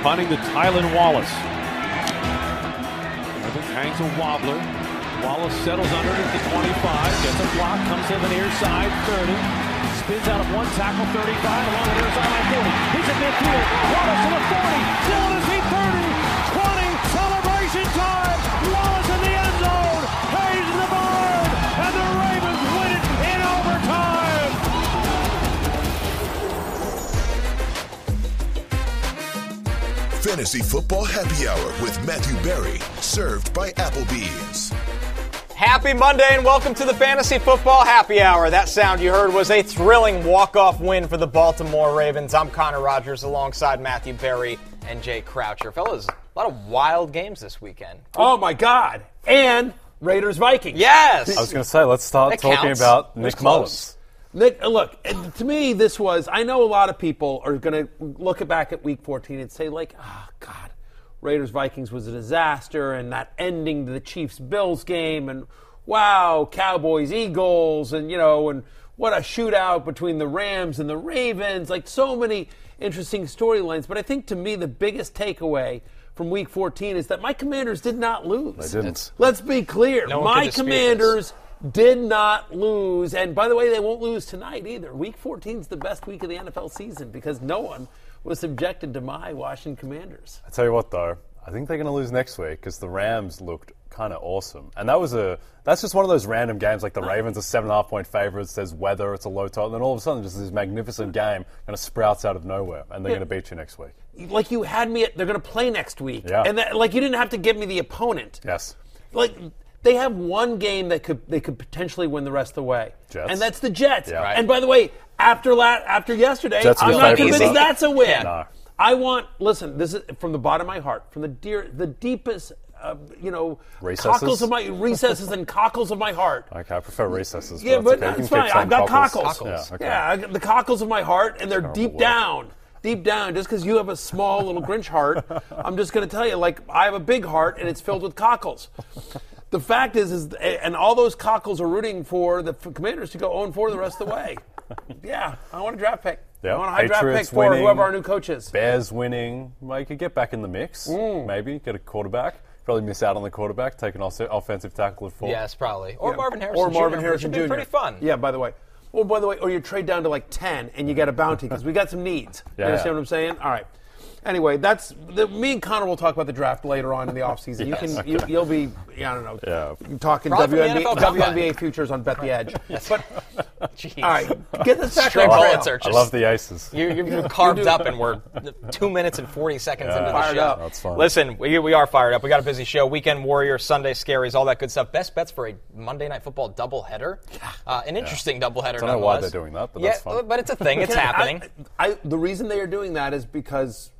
Punting to Tylan Wallace. Evans hangs a wobbler. Wallace settles underneath the 25, gets a block, comes to the near side, 30. Spins out of one tackle, 35, along the near sideline, 40. He's at midfield. Wallace to the 40, still on his Fantasy Football Happy Hour with Matthew Berry, served by Applebee's. Happy Monday and welcome to the Fantasy Football Happy Hour. That sound you heard was a thrilling walk-off win for the Baltimore Ravens. I'm Connor Rogers alongside Matthew Berry and Jay Croucher. Fellas, a lot of wild games this weekend. Oh my God! And Raiders Vikings. Yes. I was going to say, let's start That talking counts. about Nick close. Mullens. Nick, look, to me, this was. I know a lot of people are going to look back at Week 14 and say, like, oh God, Raiders Vikings was a disaster, and that ending to the Chiefs Bills game, and wow, Cowboys Eagles, and you know, and what a shootout between the Rams and the Ravens. Like so many interesting storylines. But I think to me, the biggest takeaway from Week 14 is that my Commanders did not lose. They didn't. Let's be clear. No my dispute Commanders did not lose. And by the way, they won't lose tonight either. Week 14 is the best week of the NFL season because no one was subjected to my Washington Commanders. I tell you what, though, I think they're going to lose next week because the Rams looked kind of awesome, and that was a that's just one of those random games like the Ravens are seven and a half point favorites. There's weather, it's a low total, and then all of a sudden, just this magnificent game kind of sprouts out of nowhere, and they're Yeah. going to beat you next week. Like you had me at, they're going to play next week. Yeah. And that, like you didn't have to give me the opponent. Yes. Like they have one game that could they could potentially win the rest of the way, Jets. and that's the Jets. Yeah. Right. And by the way, after la- after yesterday, Jets I'm not convinced though. that's a win. No. I want listen. This is from the bottom of my heart, from the dear, the deepest, uh, you know, Recesses? cockles of my recesses and cockles of my heart. Okay, I prefer recesses. Yeah, but okay. You that's can fine. I've got cockles. cockles. Yeah, okay. Yeah, I got the cockles of my heart, and they're deep word. down. Deep down, just because you have a small little Grinch heart, I'm just going to tell you, like I have a big heart, and it's filled with cockles. The fact is, is and all those cockles are rooting for the Commanders to go 0 4 the rest of the way. Yeah, I want a draft pick. Yeah, I want a high draft pick Patriots for winning. whoever our new coach is. Bears winning. Well, you could get back in the mix, Mm. maybe get a quarterback. Probably miss out on the quarterback, take an offensive tackle at four. Yes, probably. Or Yeah. Marvin Harrison Or Marvin Jr., Harrison would Jr. be pretty fun. Yeah, by the way. Well, by the way, or you trade down to like 10 and you get a bounty because we got some needs. Yeah, you understand yeah. what I'm saying? All right. Anyway, that's the, me and Connor will talk about the draft later on in the offseason. You Yes. can you, you'll be yeah, I don't know Yeah. talking Probably from WNBA, WNBA futures on Bet the Edge. But Jeez. all right, get this back Straight on bullet trail. searches. I love the ices. You're, you're carved up, and we're two minutes and 40 seconds into the Fired show. up. That's fun. Listen, we, we are fired up. We got a busy show. Weekend Warriors, Sunday Scaries, all that good stuff. Best bets for a Monday Night Football doubleheader. Uh, an interesting doubleheader. I don't know why they're doing that, but yeah, that's fun. but it's a thing. It's happening. I, I, the reason they are doing that is because,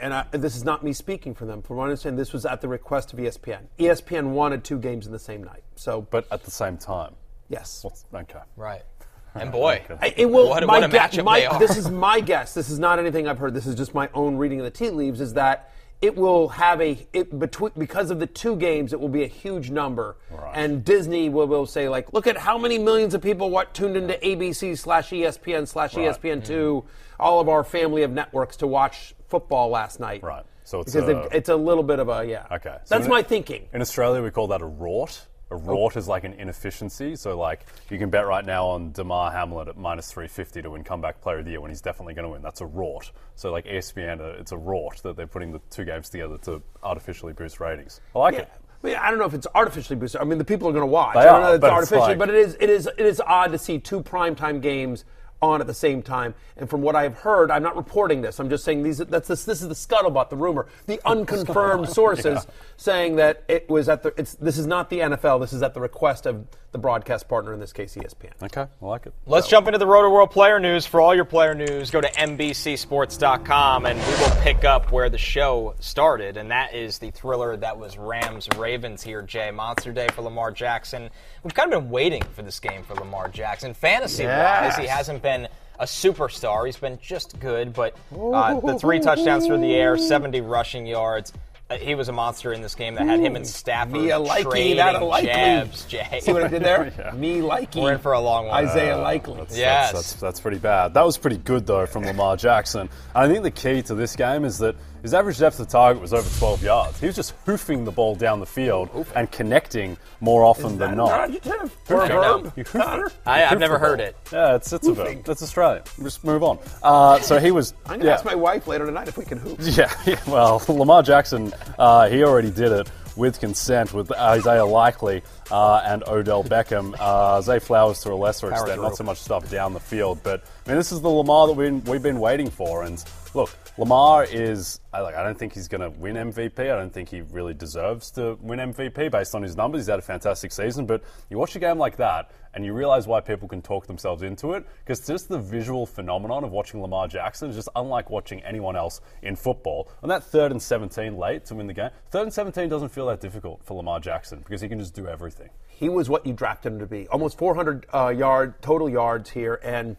and I, this is not me speaking for them. From what I understand, this was at the request of ESPN. ESPN wanted two games in the same night. So, But at the same time. yes. What's, okay. right. And boy, I- It will. What my what a guess- matchup my- they are. This is my guess. This is not anything I've heard. This is just my own reading of the tea leaves. Is that it will have a it between because of the two games, it will be a huge number, and Disney will, will say like, look at how many millions of people what tuned into ABC slash ESPN slash ESPN two, all of our family of networks to watch football last night. Right. So it's because a- it's a little bit of a yeah. Okay. So That's in- my thinking. In Australia, we call that a rort. A rort is like an inefficiency. So, like, you can bet right now on Damar Hamlin at minus 350 to win comeback player of the year when he's definitely going to win. That's a rort. So, like, ESPN, uh, it's a rort that they're putting the two games together to artificially boost ratings. I like Yeah. it. I, mean, I don't know if it's artificially boosted. I mean, the people are going to watch. They I don't are, know if it's artificially, like- but it is. It is. It is odd to see two primetime games on at the same time. And from what I've heard, I'm not reporting this. I'm just saying these. That's this. This is the scuttlebutt, the rumor, the unconfirmed sources saying that it was at the. It's this is not the NFL. This is at the request of the broadcast partner in this case, ESPN. Okay, I like it. Let's jump into the Rotoworld player news. For all your player news, go to NBCSports.com and we will pick up where the show started, and that is the thriller that was Rams Ravens here, Jay. Monster day for Lamar Jackson. We've kind of been waiting for this game for Lamar Jackson. Fantasy wise, he hasn't been a superstar. He's been just good, but uh, the three touchdowns through the air, 70 rushing yards. Uh, he was a monster in this game that had him and Stafford Me a likely, trading that a likely. jabs, Jay. See what I did there? Yeah. Me likely. We're in for a long one. Isaiah likely. That's, Yes. that's, that's, that's pretty bad. That was pretty good, though, from Lamar Jackson. And I think the key to this game is that his average depth of target was over 12 yards. He was just hoofing the ball down the field and connecting more often than not. Adjective or a no. verb? You hoof Connor? it. I, You I've never the heard ball. it. Yeah, it's, it's a Hoofing. verb. That's Australian. Just move on. Uh, so he was. I'm gonna yeah. ask my wife later tonight if we can hoop. Yeah, yeah, well, Lamar Jackson, uh, he already did it with consent with Isaiah Likely uh, and Odell Beckham. Uh, Zay Flowers to a lesser Power extent, through. not so much stuff down the field. But I mean, this is the Lamar that we've, we've been waiting for. And look, Lamar is. I, like, I don't think he's going to win MVP. I don't think he really deserves to win MVP based on his numbers. He's had a fantastic season. But you watch a game like that, and you realize why people can talk themselves into it because just the visual phenomenon of watching Lamar Jackson is just unlike watching anyone else in football. And that third and 17 late to win the game, third and 17 doesn't feel that difficult for Lamar Jackson because he can just do everything. He was what you drafted him to be. Almost 400 uh, yard total yards here, and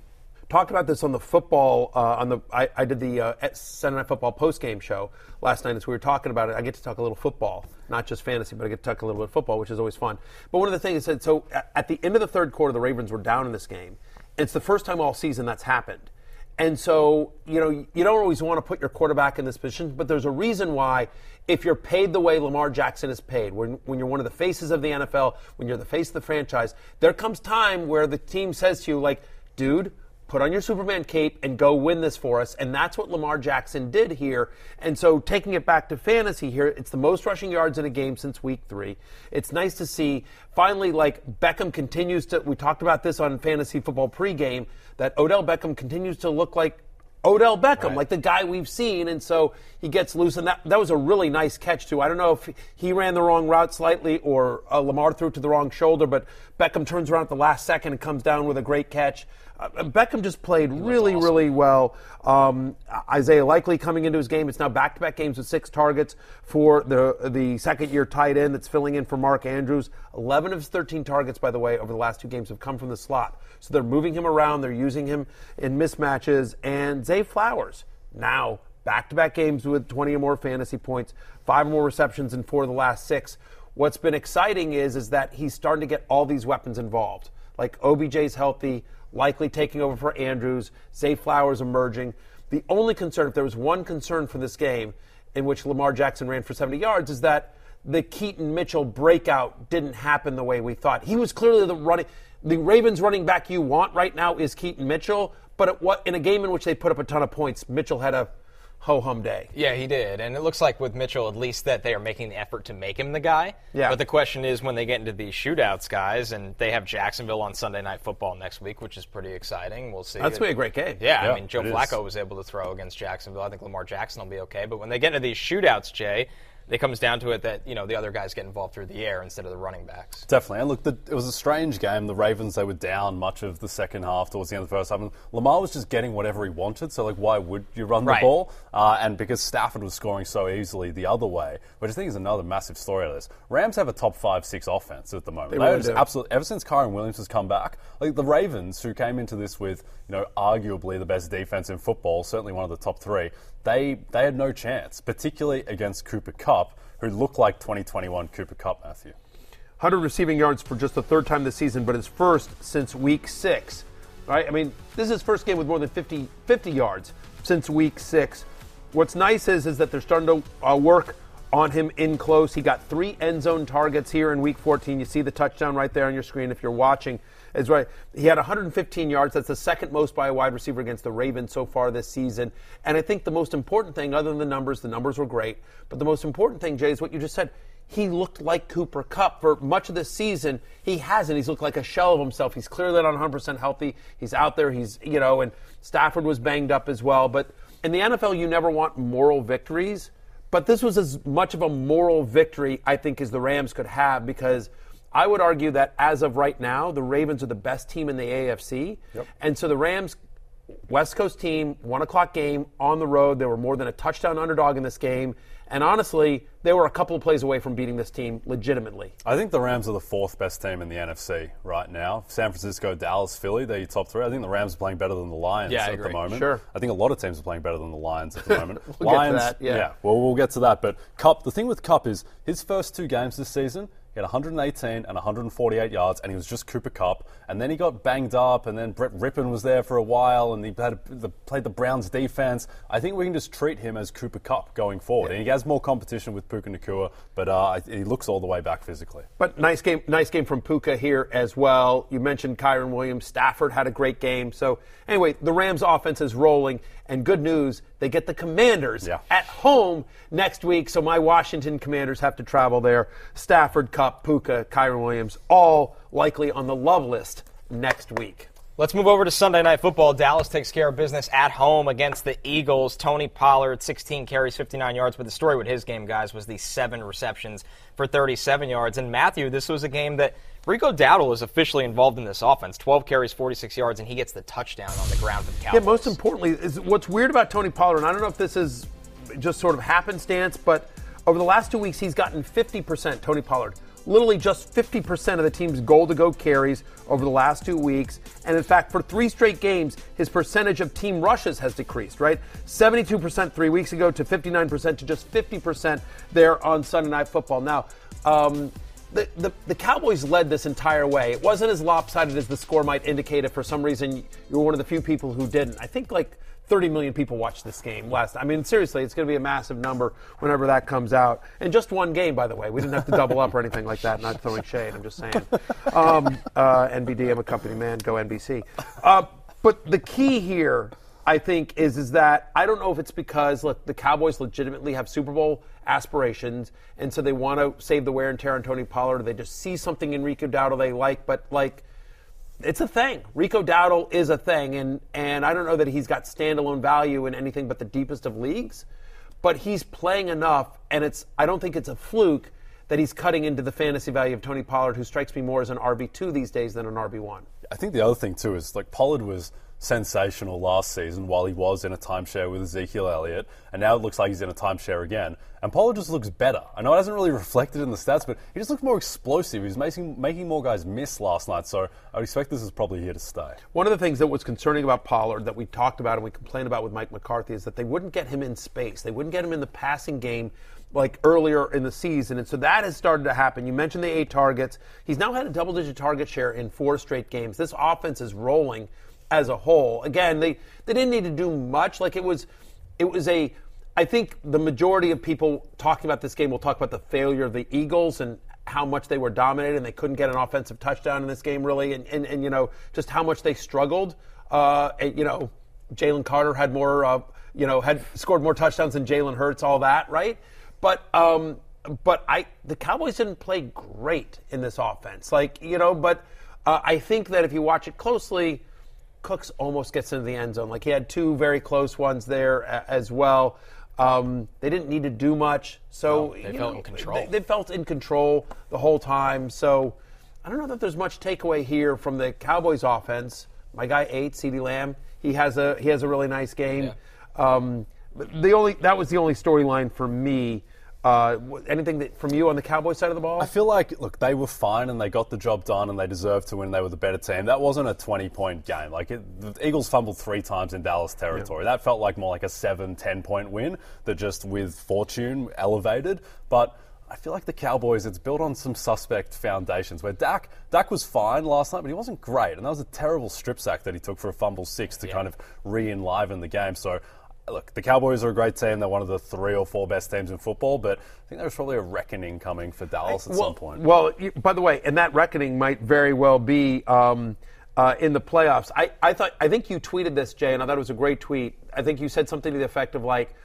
talked about this on the football. Uh, on the I, I did the uh, Sunday Night Football post game show last night as we were talking about it. I get to talk a little football, not just fantasy, but I get to talk a little bit of football, which is always fun. But one of the things that so at- at the end of the third quarter, the Ravens were down in this game. It's the first time all season that's happened. And so, you know, you don't always want to put your quarterback in this position, but there's a reason why if you're paid the way Lamar Jackson is paid, when, when you're one of the faces of the NFL, when you're the face of the franchise, there comes time where the team says to you, like, dude, put on your Superman cape and go win this for us. And that's what Lamar Jackson did here. And so taking it back to fantasy here, it's the most rushing yards in a game since week three. It's nice to see finally, like Beckham continues to, we talked about this on fantasy football pregame, that Odell Beckham continues to look like Odell Beckham, like the guy we've seen, and so he gets loose, and that that was a really nice catch too. I don't know if he ran the wrong route slightly or uh, Lamar threw it to the wrong shoulder, but Beckham turns around at the last second and comes down with a great catch. Uh, Beckham just played really, really well. Um, Isaiah Likely coming into his game. It's now back-to-back games with six targets for the the second-year tight end that's filling in for Mark Andrews. Eleven of his thirteen targets, by the way, over the last two games have come from the slot. So they're moving him around. They're using him in mismatches. And Zay Flowers now back-to-back games with 20 or more fantasy points, five or more receptions in four of the last six. What's been exciting is is that he's starting to get all these weapons involved. Like OBJ's healthy, likely taking over for Andrews, Zay Flowers emerging. The only concern, if there was one concern for this game in which Lamar Jackson ran for 70 yards, is that the Keaton Mitchell breakout didn't happen the way we thought. He was clearly the running, the Ravens running back you want right now is Keaton Mitchell, but what, in a game in which they put up a ton of points, Mitchell had a ho hum day. Yeah, he did. And it looks like with Mitchell, at least that they are making the effort to make him the guy. Yeah. But the question is when they get into these shootouts, guys, and they have Jacksonville on Sunday Night Football next week, which is pretty exciting. We'll see. That's going to be a great game. Yeah, Yeah, I mean, Joe it is. Flacco was able to throw against Jacksonville. I think Lamar Jackson will be okay. But when they get into these shootouts, Jay, it comes down to it that you know the other guys get involved through the air instead of the running backs. Definitely. And look, the, it was a strange game. The Ravens, they were down much of the second half towards the end of the first half. And Lamar was just getting whatever he wanted. So, like, why would you run Right. the ball? Uh, and because Stafford was scoring so easily the other way, which I think is another massive story of this. Rams have a top five, six offense at the moment. They really just absolutely, ever since Kyren Williams has come back, like the Ravens, who came into this with, you know, arguably the best defense in football, certainly one of the top three, they, they had no chance, particularly against Cooper Kupp, who looked like 2021 Cooper Kupp, Matthew. 100 receiving yards for just the third time this season, but his first since week six. Right? I mean, this is his first game with more than 50, 50 yards since week six. What's nice is, is that they're starting to uh, work on him in close. He got three end zone targets here in week 14. You see the touchdown right there on your screen if you're watching. Is right. He had 115 yards. That's the second most by a wide receiver against the Ravens so far this season. And I think the most important thing, other than the numbers, the numbers were great, but the most important thing, Jay, is what you just said. he looked like Cooper Kupp for much of this season. He hasn't. He's looked like a shell of himself. He's clearly not 100% healthy. He's out there. He's, you know, and Stafford was banged up as well. But in the NFL, you never want moral victories. But this was as much of a moral victory, I think, as the Rams could have because I would argue that as of right now, the Ravens are the best team in the AFC. Yep. And so the Rams West Coast team, one o'clock game on the road. They were more than a touchdown underdog in this game. And honestly, they were a couple of plays away from beating this team legitimately. I think the Rams are the fourth best team in the NFC right now. San Francisco, Dallas, Philly, they're your top three. I think the Rams are playing better than the Lions Yeah, at agree. the moment. Sure. I think a lot of teams are playing better than the Lions at the moment. We'll Lions, that, yeah. Well, we'll get to that. But Kupp, the thing with Kupp is his first two games this season, he had 118 and 148 yards, and he was just Cooper Kupp. And then he got banged up, and then Brett Rypien was there for a while, and he the, played the Browns defense. I think we can just treat him as Cooper Kupp going forward. And he has more competition with Puka Nacua, but uh, he looks all the way back physically. But nice game, nice game from Puka here as well. You mentioned Kyren Williams. Stafford had a great game. So anyway, the Rams offense is rolling, and good news, they get the Commanders Yeah. at home next week. So my Washington Commanders have to travel there. Stafford, Kupp, Puka, Kyren Williams, all likely on the love list next week. Let's move over to Sunday Night Football. Dallas takes care of business at home against the Eagles. Tony Pollard, 16 carries, 59 yards. But the story with his game, guys, was the seven receptions for 37 yards. And Matthew, this was a game that Rico Dowdle is officially involved in this offense. 12 carries, 46 yards, and he gets the touchdown on the ground for the Yeah, most importantly, is what's weird about Tony Pollard, and I don't know if this is just sort of happenstance, but over the last two weeks, he's gotten 50%, Tony Pollard. Literally just 50% of the team's goal to go carries over the last two weeks. And in fact, for three straight games, his percentage of team rushes has decreased, right? 72% three weeks ago to 59% to just 50% there on Sunday Night Football. Now, um, the, the, the Cowboys led this entire way. It wasn't as lopsided as the score might indicate. If for some reason you were one of the few people who didn't, I think like 30 million people watched this game last. I mean, seriously, it's going to be a massive number whenever that comes out. And just one game, by the way. We didn't have to double up or anything like that. Not throwing shade. I'm just saying. Um, uh, NBD, I'm a company man. Go NBC. Uh, but the key here I think is is that I don't know if it's because look the Cowboys legitimately have Super Bowl aspirations and so they want to save the wear and tear on Tony Pollard or they just see something in Rico Dowdle they like but like it's a thing. Rico Dowdle is a thing and and I don't know that he's got standalone value in anything but the deepest of leagues but he's playing enough and it's I don't think it's a fluke that he's cutting into the fantasy value of Tony Pollard who strikes me more as an RB2 these days than an RB1. I think the other thing too is like Pollard was sensational last season while he was in a timeshare with Ezekiel Elliott, and now it looks like he's in a timeshare again. And Pollard just looks better. I know it hasn't really reflected in the stats, but he just looks more explosive. He's making making more guys miss last night, so I would expect this is probably here to stay. One of the things that was concerning about Pollard that we talked about and we complained about with Mike McCarthy is that they wouldn't get him in space. They wouldn't get him in the passing game like earlier in the season. And so that has started to happen. You mentioned the eight targets. He's now had a double digit target share in four straight games. This offense is rolling as a whole. Again, they, they didn't need to do much. Like it was it was a I think the majority of people talking about this game will talk about the failure of the Eagles and how much they were dominated and they couldn't get an offensive touchdown in this game really and, and, and you know just how much they struggled uh, and, you know jalen carter had more uh, you know had scored more touchdowns than jalen hurts all that right but um, but i the cowboys didn't play great in this offense like you know but uh, i think that if you watch it closely Cooks almost gets into the end zone. Like he had two very close ones there as well. Um, they didn't need to do much, so No, they felt know, in control. They, they felt in control the whole time. So I don't know that there's much takeaway here from the Cowboys offense. My guy eight, CeeDee Lamb, he has a he has a really nice game. Um, the only that was the only storyline for me. Uh, anything that, from you on the Cowboys side of the ball? I feel like, look, they were fine and they got the job done and they deserved to win. They were the better team. That wasn't a 20 point game. Like, it, the Eagles fumbled three times in Dallas territory. That felt like more like a 7, 10 point win that just with fortune elevated. But I feel like the Cowboys, it's built on some suspect foundations where Dak, Dak was fine last night, but he wasn't great. And that was a terrible strip sack that he took for a fumble six to kind of re enliven the game. So, look, the Cowboys are a great team. They're one of the three or four best teams in football, but I think there's probably a reckoning coming for Dallas at well, some point. Well, by the way, and that reckoning might very well be um, uh, in the playoffs. I, I thought I think you tweeted this, Jay, and I thought it was a great tweet. I think you said something to the effect of like,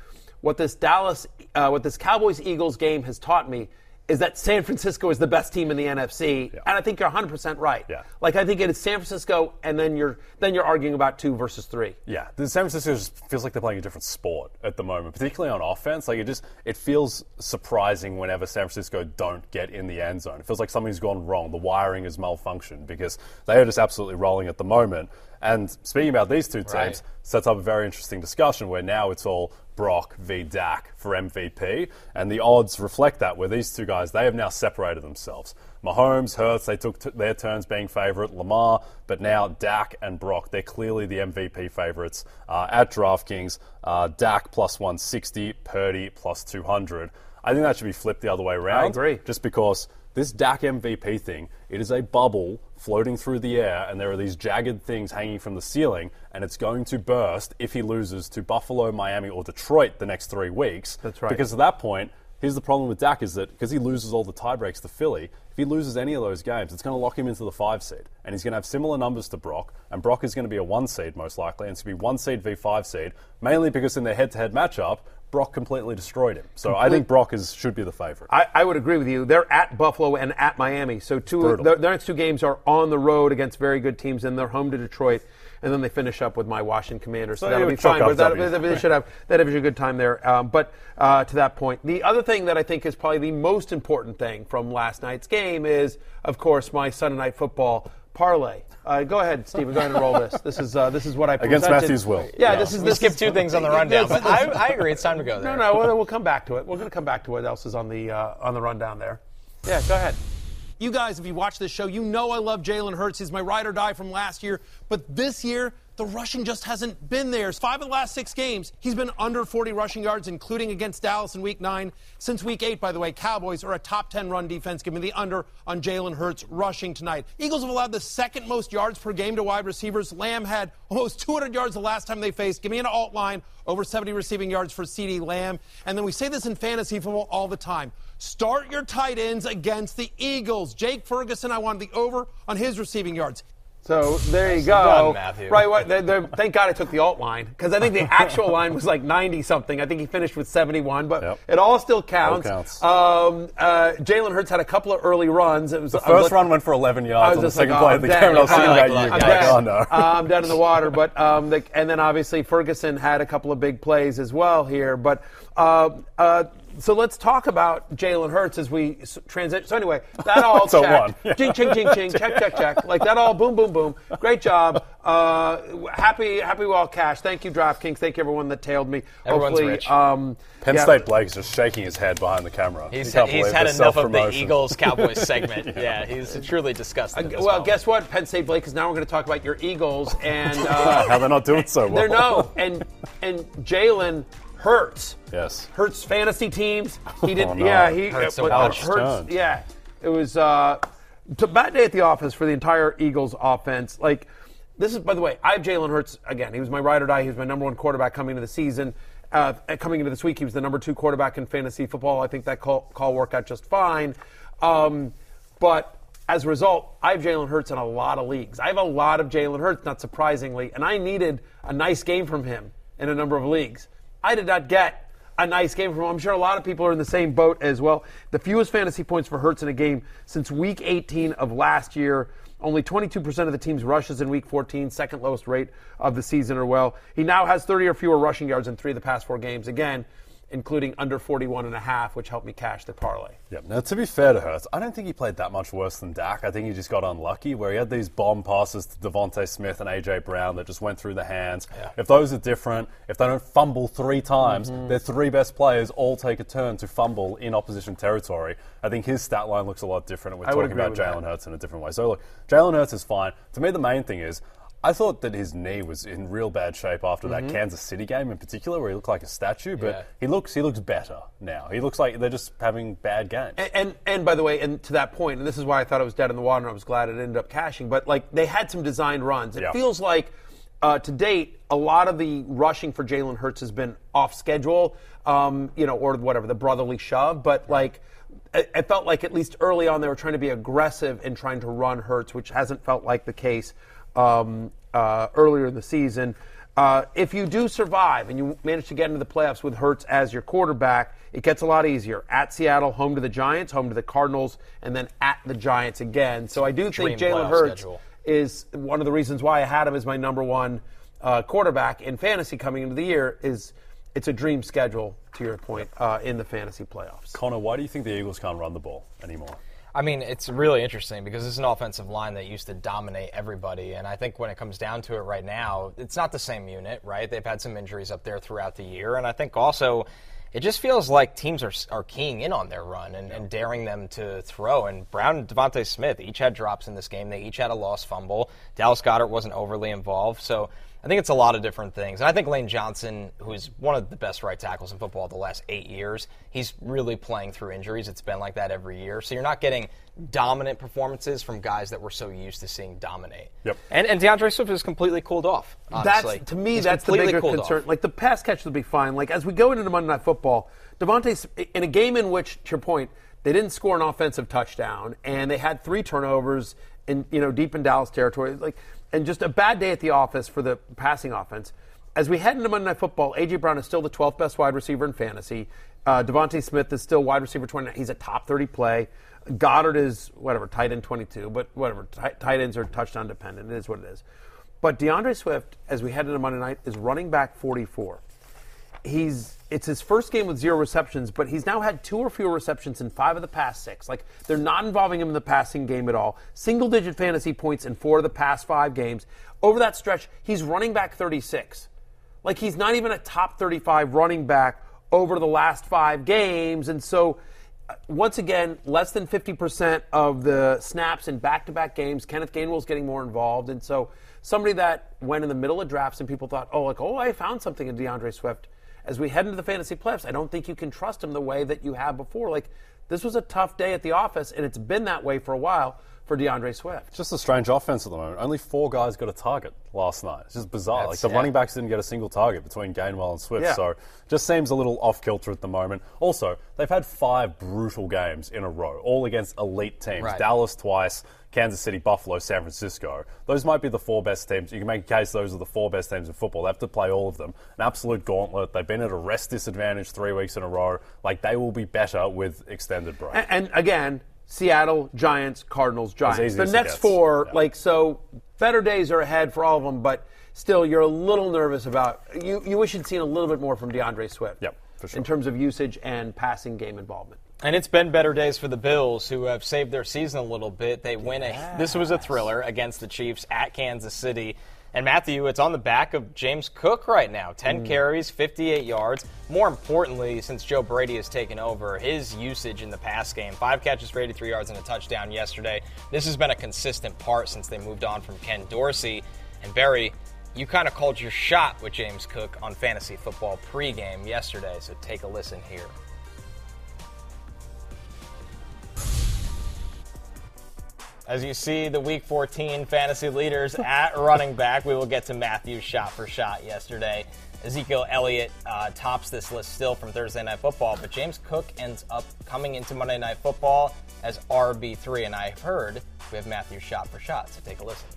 "What this Dallas, uh, what this Cowboys Eagles game has taught me is that San Francisco is the best team in the NFC, Yeah. and I think you're 100 percent right. Yeah. Like I think it is San Francisco, and then you're then you're arguing about two versus three. Yeah, the San Francisco just feels like they're playing a different sport at the moment, particularly on offense. Like it just it feels surprising whenever San Francisco don't get in the end zone. It feels like something's gone wrong. The wiring is malfunctioned because they are just absolutely rolling at the moment. And speaking about these two teams, Right. sets up a very interesting discussion where now it's all Brock v Dak for MVP, and the odds reflect that. Where these two guys, they have now separated themselves. Mahomes, Hurts, they took t- their turns being favourite. Lamar, but now Dak and Brock, they're clearly the MVP favourites uh, at DraftKings. Uh, Dak plus 160, Purdy plus 200. I think that should be flipped the other way around. I agree. Just because this Dak MVP thing, it is a bubble floating through the air, and there are these jagged things hanging from the ceiling, and it's going to burst if he loses to Buffalo, Miami, or Detroit the next three weeks. That's right. Because at that point, here's the problem with Dak is that because he loses all the tiebreaks to Philly, if he loses any of those games, it's going to lock him into the five seed, and he's going to have similar numbers to Brock, and Brock is going to be a one seed most likely, and it's going to be one seed v five seed, mainly because in their head-to-head matchup. Brock completely destroyed him. So I think Brock is, should be the favorite. I, I would agree with you. They're at Buffalo and at Miami, so two their, their next two games are on the road against very good teams, and they're home to Detroit, and then they finish up with my Washington Commanders. So, So that'll be fine. But that, they should have that a good time there. Um, but uh, to that point, the other thing that I think is probably the most important thing from last night's game is, of course, my Sunday night football parlay. Uh, go ahead, Stephen. Go ahead and roll this. This is uh, this is what I Against presented. Matthew's will. Yeah, Yeah. this is We this skipped is- two things on the rundown, but I, I agree. It's time to go there. no, no, we'll, we'll come back to it. We're going to come back to what else is on the uh, on the rundown there. Yeah, go ahead. You guys, if you watch this show, you know I love Jalen Hurts. He's my ride or die from last year. But this year, the rushing just hasn't been there. Five of the last six games, he's been under 40 rushing yards, including against Dallas in week nine. Since week eight, by the way, Cowboys are a top 10 run defense. Give me the under on Jalen Hurts rushing tonight. Eagles have allowed the second most yards per game to wide receivers. Lamb had almost 200 yards the last time they faced. Give me an alt line, over 70 receiving yards for CeeDee Lamb. And then we say this in fantasy football all the time. Start your tight ends against the Eagles. Jake Ferguson, I wanted the over on his receiving yards. So there you go. done, Matthew. Right. What, they're, they're- thank God I took the alt line because I think the actual line was like 90 something. I think he finished with 71, but Yep. it all still counts. counts. Um, uh, Jalen Hurts had a couple of early runs. It was The first run went for 11 I yards was on the like, second oh, play of the game, I was thinking like, about look, you I'm guys. dead. Oh, no. I'm dead in the water. But um, the, and then obviously Ferguson had a couple of big plays as well here. But uh, uh, so let's talk about Jalen Hurts as we transition. So anyway, that all It's a checked. one. Yeah. Ching ching ching ching. check check check. Like that all. Boom boom boom. Great job. Uh, happy happy well cash. Thank you DraftKings. Thank you everyone that tailed me. Everyone's Hopefully, rich. Um, Penn yeah. State Blake's just shaking his head behind the camera. He's, He he's had enough of the. Eagles Cowboys segment. yeah. he's truly disgusted. at this Well, moment. guess what, Penn State Blake? Because now we're going to talk about your Eagles and. Uh, How they're not doing so well. They're no, and and Jalen Hurts. Yes. Hurts fantasy teams. He did. Oh, no. Yeah, he Hurts to uh. Hurts, yeah, it was uh, to bad day at the office for the entire Eagles offense. Like this is, by the way, I have Jalen Hurts again. He was my ride or die. He was my number one quarterback coming into the season. Uh, coming into this week, he was the number two quarterback in fantasy football. I think that call, call worked out just fine. Um, but as a result, I have Jalen Hurts in a lot of leagues. I have a lot of Jalen Hurts, not surprisingly, and I needed a nice game from him in a number of leagues. I did not get a nice game from him. I'm sure a lot of people are in the same boat as well. The fewest fantasy points for Hurts in a game since week 18 of last year. Only 22% of the team's rushes in week 14, second lowest rate of the season or well. He now has 30 or fewer rushing yards in three of the past four games. Again, including under 41 and a half, which helped me cash the parlay. Yep. Now, to be fair to Hurts, I don't think he played that much worse than Dak. I think he just got unlucky where he had these bomb passes to DeVonta Smith and AJ Brown that just went through the hands. If those are different, if they don't fumble three times, Mm-hmm. their three best players all take a turn to fumble in opposition territory. I think his stat line looks a lot different. and We're I talking about. Jalen Hurts in a different way. So look, Jalen Hurts is fine. To me, the main thing is. I thought that his knee was in real bad shape after Mm-hmm. that Kansas City game in particular, where he looked like a statue. But Yeah. he looks he looks better now. He looks like they're just having bad games. And, and and by the way, and to that point, and this is why I thought it was dead in the water, and I was glad it ended up cashing. But like they had some designed runs. It Yeah. feels like uh, to date, a lot of the rushing for Jalen Hurts has been off schedule, um, you know, or whatever the brotherly shove. But like. It it felt like at least early on they were trying to be aggressive in trying to run Hurts, which hasn't felt like the case um, uh, earlier in the season. Uh, if you do survive and you manage to get into the playoffs with Hurts as your quarterback, it gets a lot easier. At Seattle, home to the Giants, home to the Cardinals, and then at the Giants again. So I do Dream think Jalen playoff Hurts schedule. is one of the reasons why I had him as my number one uh, quarterback in fantasy coming into the year. Is it's a dream schedule to your point uh, in the fantasy playoffs. Connor, why do you think the Eagles can't run the ball anymore? I mean, it's really interesting because it's an offensive line that used to dominate everybody. And I think when it comes down to it right now, it's not the same unit, right? They've had some injuries up there throughout the year. And I think also it just feels like teams are, are keying in on their run and, and daring them to throw. And Brown and DeVonta Smith each had drops in this game. They each had a lost fumble. Dallas Goedert wasn't overly involved. So I think it's a lot of different things. And I think Lane Johnson, who's one of the best right tackles in football the last eight years, he's really playing through injuries. It's been like that every year. So you're not getting dominant performances from guys that we're so used to seeing dominate. Yep. And, and D'Andre Swift is completely cooled off. Honestly. That's to me, He's that's the completely bigger concern. off. Like the pass catch will be fine. Like as we go into the Monday Night Football, DeVonta, in a game in which, to your point, they didn't score an offensive touchdown and they had three turnovers in you know deep in Dallas territory, like and just a bad day at the office for the passing offense. As we head into Monday Night Football, AJ Brown is still the 12th best wide receiver in fantasy. Uh, DeVonta Smith is still wide receiver 29. He's a top 30 play. Goedert is whatever tight end 22, but whatever tight, tight ends are touchdown dependent. It is what it is. But D'Andre Swift, as we head into Monday night, is running back 44. He's it's his first game with zero receptions, but he's now had two or fewer receptions in five of the past six. Like they're not involving him in the passing game at all. Single digit fantasy points in four of the past five games. Over that stretch, he's running back 36. Like he's not even a top 35 running back over the last five games, and so uh, once again, less than 50% of the snaps in back to back games. Kenneth Gainwell's getting more involved. And so, somebody that went in the middle of drafts and people thought, oh, like, oh, I found something in D'Andre Swift. As we head into the fantasy playoffs, I don't think you can trust him the way that you have before. Like, this was a tough day at the office, and it's been that way for a while for D'Andre Swift. It's just a strange offense at the moment. Only four guys got a target last night. It's just bizarre. That's- like the running backs didn't get a single target between Gainwell and Swift. Yeah. So just seems a little off kilter at the moment. Also, they've had five brutal games in a row, all against elite teams. Right. Dallas twice, Kansas City, Buffalo, San Francisco. Those might be the four best teams. You can make a case those are the four best teams in football. They have to play all of them. An absolute gauntlet. They've been at a rest disadvantage three weeks in a row. Like they will be better with extended break. And, and again, Seattle, Giants, Cardinals, Giants. The next four, Yeah. like, so better days are ahead for all of them, but still, you're a little nervous about. You, you wish you'd seen a little bit more from D'Andre Swift. Yep, for sure. In terms of usage and passing game involvement. And it's been better days for the Bills, who have saved their season a little bit. They win a. This was a thriller against the Chiefs at Kansas City. And Matthew, it's on the back of James Cook right now. 10 mm. carries, 58 yards. More importantly, since Joe Brady has taken over, his usage in the pass game five catches for 83 yards and a touchdown yesterday. This has been a consistent part since they moved on from Ken Dorsey. And Berry, you kind of called your shot with James Cook on fantasy football pregame yesterday, so take a listen here. As you see, the Week 14 fantasy leaders at running back. We will get to Matthew's shot for shot yesterday. Ezekiel Elliott uh, tops this list still from Thursday Night Football, but James Cook ends up coming into Monday Night Football as RB3, and I heard we have Matthew's shot for shot, so take a listen.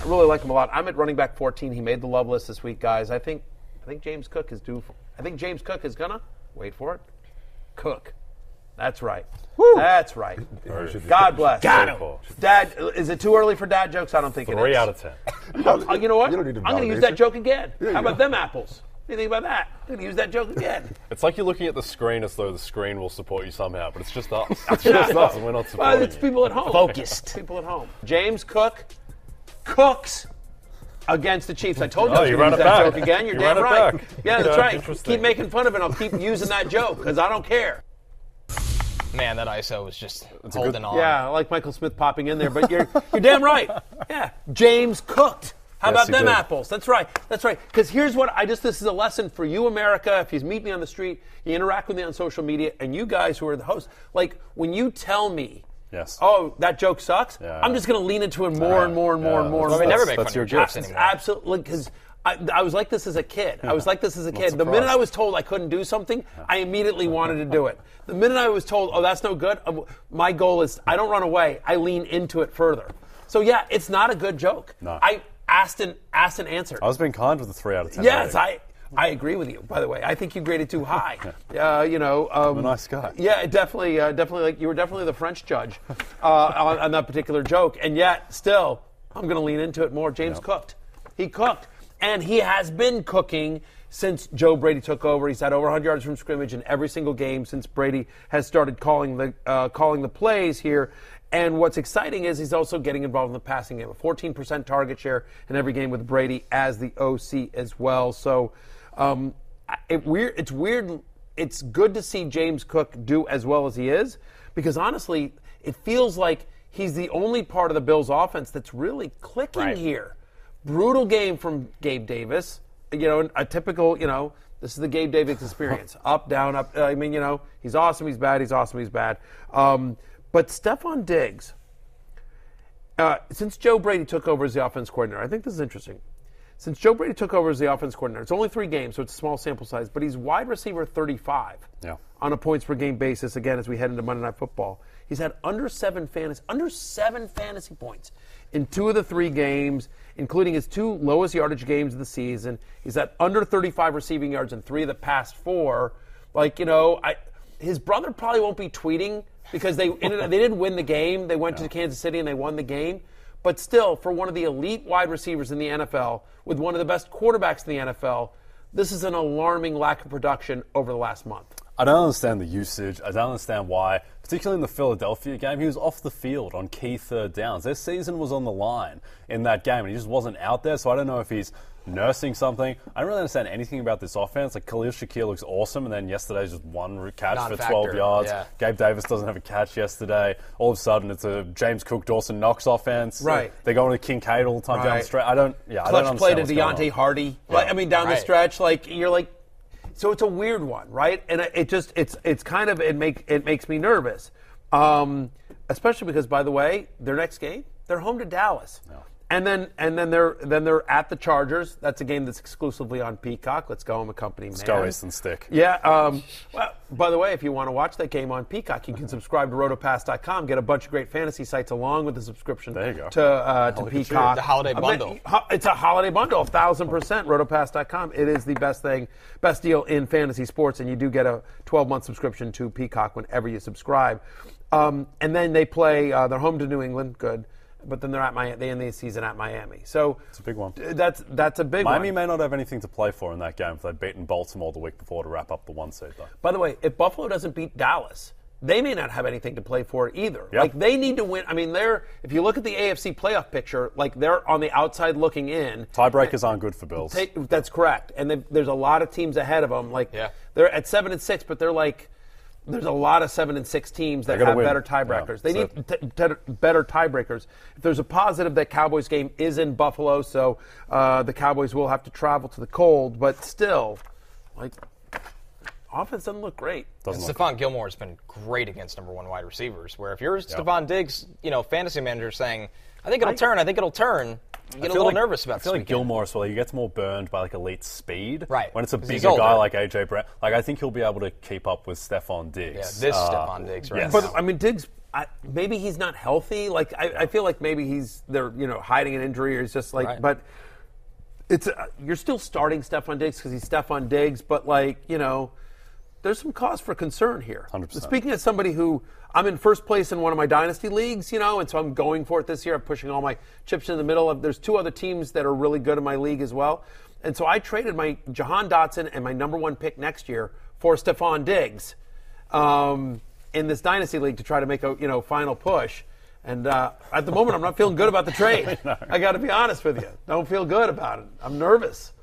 I really like him a lot. I'm at running back 14. He made the love list this week, guys. I think I think James Cook is due. For, I think James Cook is gonna wait for it. Cook. That's right. That's right. God bless. Got him. Dad, is it too early for dad jokes? I don't think it is. Three out of ten. Oh, you know what? You don't need to I'm going to use validate that joke again. There you How about go. them apples? What do you think about that? I'm going to use that joke again. It's like you're looking at the screen as though the screen will support you somehow, but it's just us. It's just us, and we're not Well, it's you. people at home. Focused. People at home. James Cook cooks against the Chiefs. I told you Oh, I was you going ran to use that back. joke again. You're You damn ran it right. back. Yeah, that's Yeah, right. interesting. Keep making fun of it. I'll keep using that joke because I don't care. Man, that ISO was just a holding good- on. Yeah, I like Michael Smith popping in there, but you're you're damn right. Yeah, James cooked. How Yes, about them did. apples? That's right. That's right. Because here's what I just this is a lesson for you, America. If you meet me on the street, you interact with me on social media, and you guys who are the hosts, like when you tell me. Yes. Oh, that joke sucks. Yeah. I'm just going to lean into it more and more and more and more. that's- and They more. never make that's fun of your your jokes gift. anymore. Absolutely, because I, I was like this as a kid. I was like this as a kid. The minute. I was told I couldn't do something, I immediately wanted to do it. The minute I was told, "Oh, that's no good," my goal is I don't run away. I lean into it further. So yeah, it's not a good joke. No. I asked and asked and answered. I was being kind with the three out of ten. Yes. I I agree with you. By the way, I think you graded too high. Uh, you know, um, I'm a nice guy. Yeah, definitely, uh, definitely. Like you were definitely the French judge uh, on, on that particular joke, and yet still, I'm going to lean into it more. James cooked. He cooked, and he has been cooking since Joe Brady took over. He's had over 100 yards from scrimmage in every single game since Brady has started calling the uh, calling the plays here. And what's exciting is he's also getting involved in the passing game. A 14% target share in every game with Brady as the OC as well. So um, it weird. It's weird. It's good to see James Cook do as well as he is because honestly, it feels like he's the only part of the Bills' offense that's really clicking Right. here. Brutal game from Gabe Davis. You know, a typical. You know, this is the Gabe Davis experience: up, down, up. I mean, you know, he's awesome. He's bad. He's awesome. He's bad. Um, but Stefon Diggs, uh, since Joe Brady took over as the offense coordinator, I think this is interesting. Since Joe Brady took over as the offense coordinator, it's only three games, so it's a small sample size, but he's wide receiver 35 Yeah. on a points per game basis. Again, as we head into Monday Night Football, he's had under seven fantasy under seven fantasy points in two of the three games, including his two lowest yardage games of the season. He's at under 35 receiving yards in three of the past four. Like you know, I, his brother probably won't be tweeting because they ended they didn't win the game. They went to Kansas City and they won the game. But still, for one of the elite wide receivers in the NFL, with one of the best quarterbacks in the NFL, this is an alarming lack of production over the last month. I don't understand the usage. I don't understand why, particularly in the Philadelphia game, he was off the field on key third downs. Their season was on the line in that game, and he just wasn't out there. So I don't know if he's nursing something. I don't really understand anything about this offense. Like Khalil Shakir looks awesome, and then yesterday's just one re- catch for Non-factor, 12 yards. yeah. Gabe Davis doesn't have a catch yesterday. All of a sudden, it's a James Cook, Dawson Knox offense. Right. They're going to Kincaid all the time down the Right. stretch. I don't. Yeah, I clutch don't play understand to what's going Deontay on. Hardy. Like, I mean, down the stretch, like you're like, so it's a weird one, right? And it just it's it's kind of it make it makes me nervous, um, especially because by the way, their next game they're home to Dallas. And then and then they're then they're at the Chargers. That's a game that's exclusively on Peacock. Let's go, I'm a company man. go and Stick. Yeah. Um, well, by the way, if you want to watch that game on Peacock, you can subscribe to Rotopass.com. Get a bunch of great fantasy sites along with the subscription There you go. to uh, to Look at you. Peacock. The holiday I mean, bundle. It's a holiday bundle, a thousand percent. Rotopass.com. It is the best thing, best deal in fantasy sports, and you do get a 12 month subscription to Peacock whenever you subscribe. Um, and then they play. Uh, they're home to New England. Good. But then they're at Miami. They end the season at Miami. So it's a big one. That's that's a big Miami one. Miami may not have anything to play for in that game if they'd beaten Baltimore the week before to wrap up the one seed, though. By the way, if Buffalo doesn't beat Dallas, they may not have anything to play for either. Yep. Like they need to win. I mean, they're if you look at the AFC playoff picture, like they're on the outside looking in. Tiebreakers aren't good for Bills. Take, that's correct, and they, there's a lot of teams ahead of them. Like Yeah. they're at seven and six, but they're like there's a lot of seven and six teams that have win. better tiebreakers. Yeah, they so- need t- t- better tiebreakers. If there's a positive, that Cowboys game is in Buffalo, so uh, the Cowboys will have to travel to the cold. But still, like offense doesn't look great. Doesn't And look Stephon Gilmore has been great against number one wide receivers. Where if you're Stefon Diggs, you know, fantasy manager saying, I think it'll turn, I think it'll turn, you get a little like- nervous about I feel this like weekend. Gilmore as well. He gets more burned by like elite speed. Right, When it's a bigger guy like AJ Brown, like I think he'll be able to keep up with Stefon Diggs. Yeah, this Uh, Stefon Diggs right yes. But I mean, Diggs. I, maybe he's not healthy. Like I, I feel like maybe he's they're you know hiding an injury or he's just like. Right. But it's uh, you're still starting Stefon Diggs because he's Stefon Diggs. But like you know, there's some cause for concern here. 100%. Speaking as somebody who I'm in first place in one of my dynasty leagues, you know, and so I'm going for it this year. I'm pushing all my chips in the middle. Of, there's two other teams that are really good in my league as well. And so I traded my Jahan Dotson and my number one pick next year for Stefon Diggs um, in this dynasty league to try to make a you know final push. And uh, at the moment, I'm not feeling good about the trade. I got to be honest with you. Don't feel good about it. I'm nervous.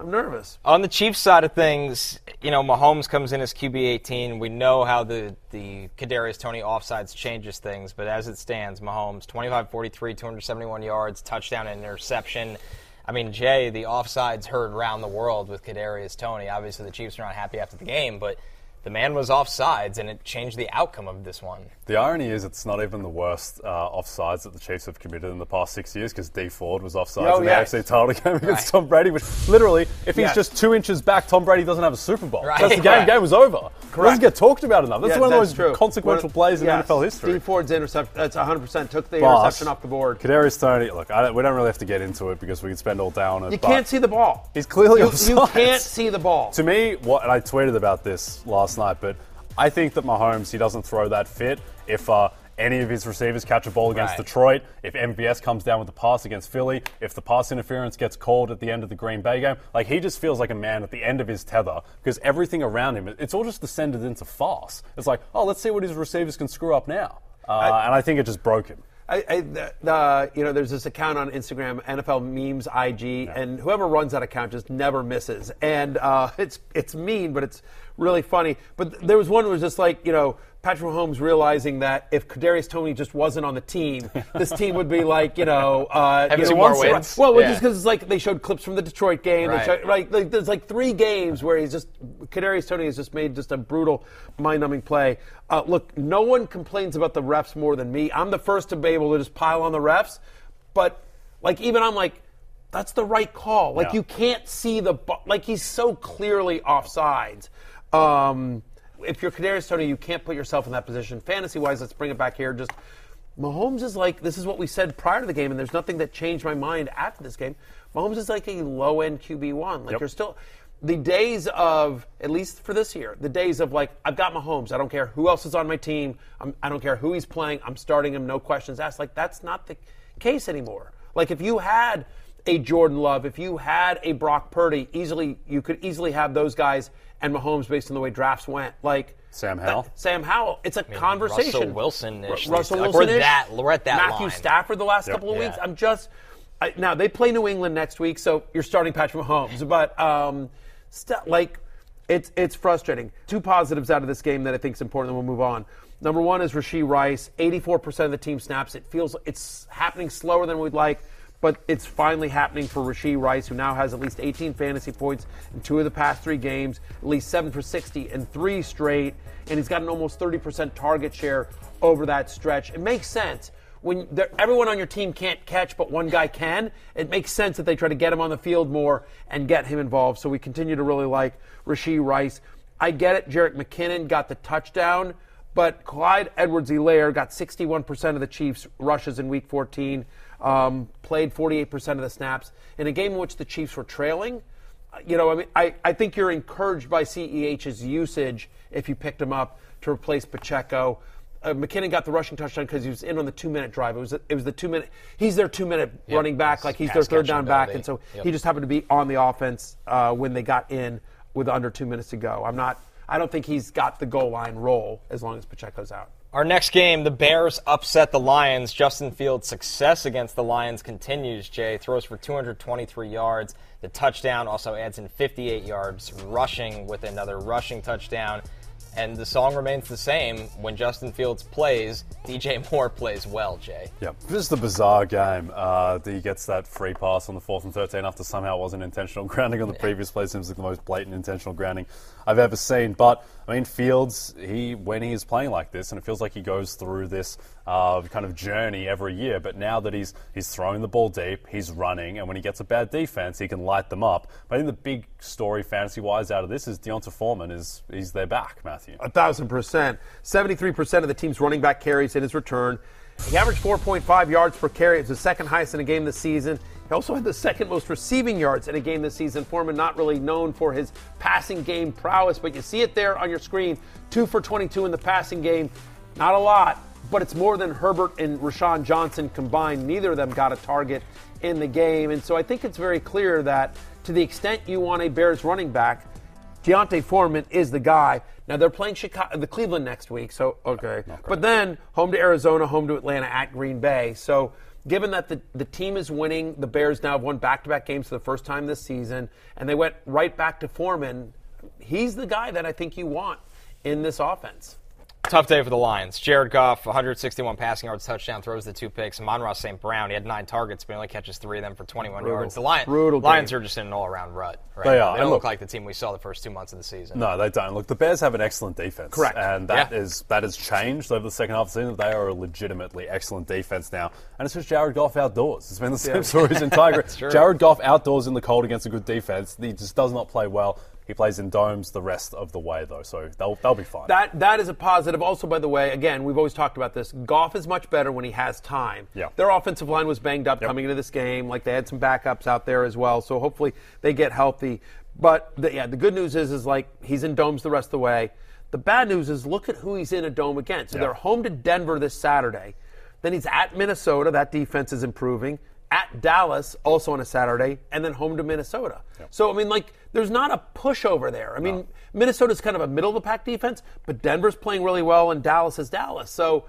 I'm nervous. On the Chiefs side of things, you know, Mahomes comes in as QB 18. We know how the the Kadarius Toney offsides changes things, but as it stands, Mahomes 25-43, 271 yards, touchdown and interception. I mean, Jay, the offsides heard around the world with Kadarius Toney. Obviously, the Chiefs are not happy after the game, but the man was offsides, and it changed the outcome of this one. The irony is, it's not even the worst uh, offsides that the Chiefs have committed in the past six years because Dee Ford was offsides Oh, in yes. the AFC title game against Right. Tom Brady. Which literally, if he's Yes. just two inches back, Tom Brady doesn't have a Super Bowl. Right. That's the game. Correct. Game was over. It doesn't get talked about enough. That's Yeah, one of those true. consequential One- plays in yes, NFL history. Dee Ford's interception, that's 100% took the But interception off the board. Kadarius Toney, look, I don't, we don't really have to get into it because we could spend all day on it. You can't see the ball. He's clearly you, offsides. you can't see the ball. To me, what and I tweeted about this last night, but I think that Mahomes he doesn't throw that fit if uh, any of his receivers catch a ball against Right. Detroit, if MVS comes down with the pass against Philly, if the pass interference gets called at the end of the Green Bay game, like he just feels like a man at the end of his tether because everything around him, it's all just descended into farce. It's like, oh, let's see what his receivers can screw up now, uh, and I think it just broke him. I, I, the, the, you know, there's this account on Instagram, NFL Memes IG, and whoever runs that account just never misses. And uh, it's it's mean, but it's really funny. But there was one that was just like, you know, Patrick Mahomes realizing that if Kadarius Toney just wasn't on the team, this team would be like, you know, uh, Having you know, more wins? Well, well, Yeah. just because it's like they showed clips from the Detroit game. They Right. showed, right, like, there's like three games where he's just Kadarius Toney has just made just a brutal, mind-numbing play. Uh, look, no one complains about the refs more than me. I'm the first to be able to just pile on the refs, but like even I'm like, that's the right call. Like Yeah. you can't see the like he's so clearly offsides. Um, if you're Kadarius Toney, you can't put yourself in that position. Fantasy wise, let's bring it back here. Just Mahomes is like this is what we said prior to the game, and there's nothing that changed my mind after this game. Mahomes is like a low end QB one. Like Yep. you're still the days of at least for this year, the days of like I've got Mahomes. I don't care who else is on my team. I'm, I don't care who he's playing. I'm starting him. No questions asked. Like that's not the case anymore. Like if you had a Jordan Love, if you had a Brock Purdy, easily you could easily have those guys and Mahomes based on the way drafts went. Like Sam Howell? Sam Howell. It's a conversation. Russell Wilson-ish. Ru- Russell Like, Wilson. we're that- we're at that Matthew line. Stafford the last Yep. couple of Yeah. weeks. I'm just I, now they play New England next week, so you're starting Patrick Mahomes. But um, st- like it's it's frustrating. Two positives out of this game that I think is important. Then we'll move on. Number one is Rashee Rice. 84% of the team snaps. It feels it's happening slower than we'd like. But it's finally happening for Rashee Rice, who now has at least 18 fantasy points in two of the past three games, at least seven for 60 in three straight, and he's got an almost 30% target share over that stretch. It makes sense when everyone on your team can't catch, but one guy can. It makes sense that they try to get him on the field more and get him involved. So we continue to really like Rashee Rice. I get it. Jerick McKinnon got the touchdown, but Clyde Edwards-Helaire got 61% of the Chiefs' rushes in Week 14 um, played 48% of the snaps in a game in which the Chiefs were trailing. uh, You know, I mean, I, I think you're encouraged by CEH's usage if you picked him up to replace Pacheco. Uh, McKinnon got the rushing touchdown because he was in on the two-minute drive. It was it was the two-minute. He's their two-minute running back, like he's their third down back, and so Yep. he just happened to be on the offense uh, when they got in with under two minutes to go. I'm not. I don't think he's got the goal line role as long as Pacheco's out. Our next game, the Bears upset the Lions. Justin Fields' success against the Lions continues. Jay throws for 223 yards. The touchdown also adds in 58 yards rushing with another rushing touchdown. And the song remains the same. When Justin Fields plays, DJ Moore plays well, Jay. Yep. This is the bizarre game. Uh, he gets that free pass on the fourth and 13 after somehow it wasn't intentional grounding on the previous play. Seems like the most blatant intentional grounding I've ever seen. But, I mean, Fields, he when he is playing like this, and it feels like he goes through this uh, kind of journey every year, but now that he's he's throwing the ball deep, he's running, and when he gets a bad defense, he can light them up. But I think the big story fantasy-wise out of this is D'Onta Foreman is he's their back, Matthew. A thousand percent. Seventy-three percent of the team's running back carries in his return. He averaged 4.5 yards per carry. It's the second highest in a game this season. He also had the second most receiving yards in a game this season. Foreman not really known for his passing game prowess, but you see it there on your screen. Two for 22 in the passing game. Not a lot, but it's more than Herbert and Roschon Johnson combined. Neither of them got a target in the game. And so I think it's very clear that to the extent you want a Bears running back, D'Onta Foreman is the guy. Now they're playing Chicago, the Cleveland next week, so okay. But then home to Arizona, home to Atlanta, at Green Bay. So given that the, the team is winning, the Bears now have won back-to-back games for the first time this season, and they went right back to Foreman. He's the guy that I think you want in this offense. Tough day for the Lions. Jared Goff, 161 passing yards, touchdown, throws the two picks. Amon-Ra St. Brown, he had nine targets, but he only catches three of them for 21 yards. The Lion, Brutal Lions are just in an all-around rut. Right They now. are. They don't look look- like the team we saw the first two months of the season. No, they don't. Look, the Bears have an excellent defense. Correct. And that Yeah. is that has changed over the second half of the season. They are a legitimately excellent defense now. And it's just Jared Goff outdoors. It's been the same story his entire career. Jared Goff outdoors in the cold against a good defense. He just does not play well. He plays in domes the rest of the way, though, so they'll, they'll be fine. That that is a positive. Also, by the way, again, we've always talked about this. Goff is much better when he has time. Yeah. Their offensive line was banged up Yep. coming into this game. Like they had some backups out there as well. So hopefully they get healthy. But the, yeah, the good news is is like he's in domes the rest of the way. The bad news is look at who he's in a dome against. So Yeah. they're home to Denver this Saturday. Then he's at Minnesota. That defense is improving. At Dallas, also on a Saturday, and then home to Minnesota. So I mean, like, there's not a pushover there. I mean, Minnesota's kind of a middle of the pack defense, but Denver's playing really well, and Dallas is Dallas. So,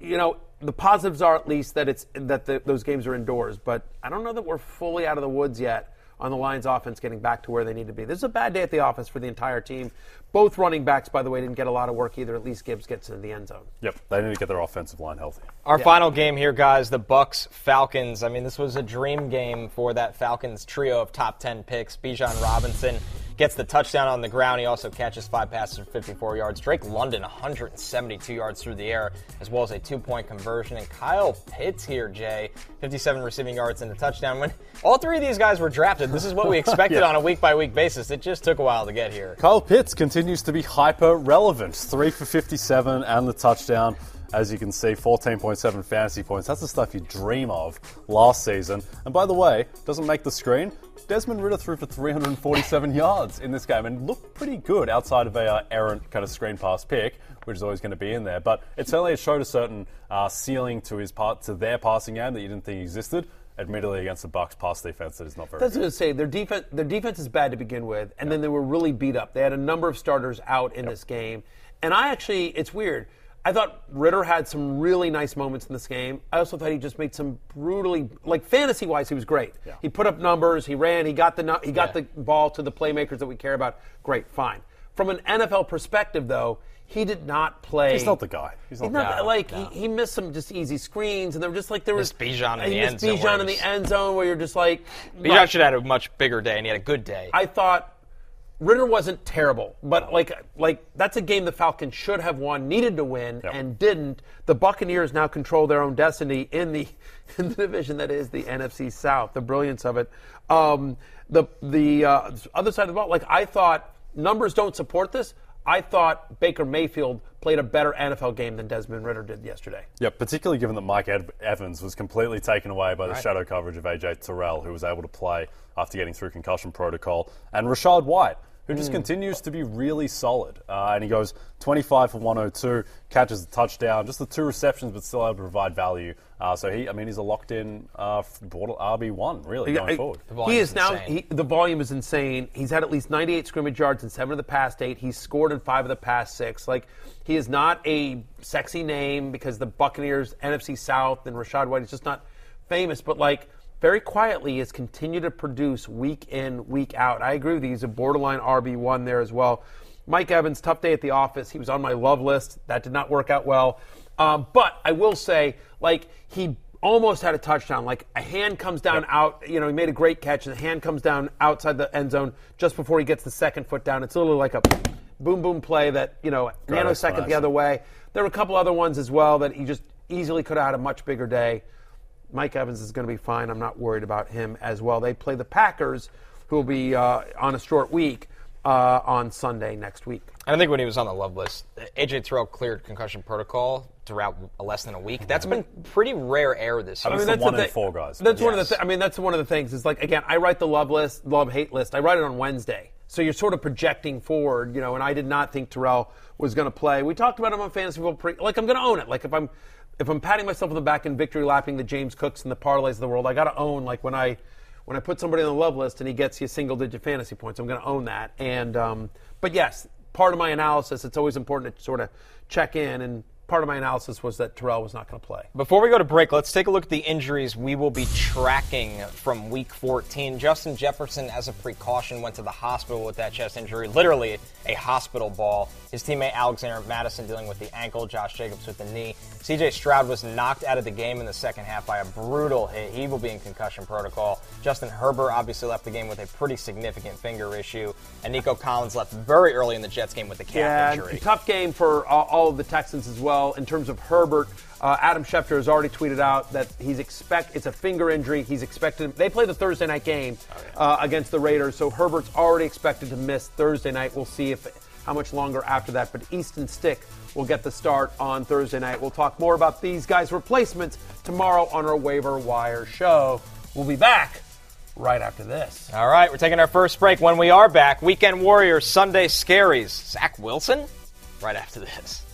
you know, the positives are at least that it's that the, those games are indoors. But I don't know that we're fully out of the woods yet on the Lions offense getting back to where they need to be. This is a bad day at the office for the entire team. Both running backs, by the way, didn't get a lot of work either. At least Gibbs gets in the end zone. yep, they need to get their offensive line healthy. Our final game here, guys, the Bucks Falcons. I mean, this was a dream game for that Falcons trio of top 10 picks. Bijan Robinson gets the touchdown on the ground. He also catches five passes for 54 yards. Drake London, 172 yards through the air, as well as a two point conversion. And Kyle Pitts here, Jay, 57 receiving yards and a touchdown. When all three of these guys were drafted, this is what we expected Yeah. on a week by week basis. It just took a while to get here. Kyle Pitts continues to be hyper relevant. Three for 57 and the touchdown. As you can see, 14.7 fantasy points. That's the stuff you dream of last season. And by the way, doesn't make the screen. Desmond Ridder threw for 347 yards in this game and looked pretty good outside of a uh, errant kind of screen pass pick, which is always going to be in there. But it certainly showed a certain uh, ceiling to his part to their passing game that you didn't think existed. Admittedly, against the Bucks pass defense, that is not very That's good. what I going to say. Their defense, their defense is bad to begin with, and then they were really beat up. They had a number of starters out in this game, and I actually, it's weird. I thought Ridder had some really nice moments in this game. I also thought he just made some brutally, like fantasy wise, he was great. He put up numbers, he ran, he got the he got Yeah. the ball to the playmakers that we care about. Great, fine. From an NFL perspective, though, he did not play. He's not the guy. He's not He's the not guy. like he, he missed some just easy screens, and they were just like there was Missed Bijan in the end zone Bijan where in the end zone where you're just like Bijan should have had a much bigger day, and he had a good day. I thought Ridder wasn't terrible, but like like that's a game the Falcons should have won, needed to win, Yep. and didn't. The Buccaneers now control their own destiny in the in the division that is the NFC South. The brilliance of it. Um, the the uh, other side of the ball, like I thought, numbers don't support this. I thought Baker Mayfield played a better NFL game than Desmond Ridder did yesterday. Yeah, particularly given that Mike Ed- Evans was completely taken away by the shadow coverage of AJ Terrell, who was able to play after getting through concussion protocol, and Rachaad White, who just continues to be really solid. Uh, and he goes 25 for 102, catches the touchdown, just the two receptions, but still able to provide value. Uh, so he, I mean, he's a locked-in uh, border RB1, really, going I- forward. He is is now. He, the volume is insane. He's had at least 98 scrimmage yards in seven of the past eight. He's scored in five of the past six. Like he is not a sexy name because the Buccaneers, NFC South, and Rachaad White is just not famous. But like very quietly, has continued to produce week in, week out. I agree with you. He's a borderline RB one there as well. Mike Evans, tough day at the office. He was on my love list. That did not work out well. Um, but I will say, like he almost had a touchdown. Like a hand comes down out. You know, he made a great catch, and the hand comes down outside the end zone just before he gets the second foot down. It's literally like a boom boom play that you know nanosecond the other way. There were a couple other ones as well that he just easily could have had a much bigger day. Mike Evans is going to be fine. I'm not worried about him as well. They play the Packers, who will be uh, on a short week uh, on Sunday next week. I think when he was on the love list, AJ Terrell cleared concussion protocol throughout less than a week. That's been pretty rare air this year. I mean, that's the one the in four guys. That's one of the. Yes. Th- I mean, that's one of the things. Is like again, I write the love list, love hate list. I write it on Wednesday, so you're sort of projecting forward, you know. And I did not think Terrell was going to play. We talked about him on fantasy football. Pre- like I'm going to own it. Like if I'm if I'm patting myself on the back and victory lapping the James Cooks and the parlays of the world, I got to own like when I when I put somebody on the love list and he gets you single digit fantasy points, I'm going to own that. And um, but yes, part of my analysis, it's always important to sort of check in and. Part of my analysis was that Terrell was not going to play. Before we go to break, let's take a look at the injuries we will be tracking from week 14. Justin Jefferson, as a precaution, went to the hospital with that chest injury, literally a hospital ball. His teammate Alexander Mattison dealing with the ankle, Josh Jacobs with the knee. CJ Stroud was knocked out of the game in the second half by a brutal hit. He will be in concussion protocol. Justin Herbert obviously left the game with a pretty significant finger issue. And Nico Collins left very early in the Jets game with a calf Yeah, injury. tough game for all of the Texans as well in terms of Herbert. Uh, Adam Schefter has already tweeted out that he's expect it's a finger injury. He's expected. They play the Thursday night game uh, against the Raiders, so Herbert's already expected to miss Thursday night. We'll see if how much longer after that. But Easton Stick will get the start on Thursday night. We'll talk more about these guys' replacements tomorrow on our waiver wire show. We'll be back right after this. All right, we're taking our first break. When we are back, Weekend Warriors, Sunday Scaries. Zach Wilson? Right after this.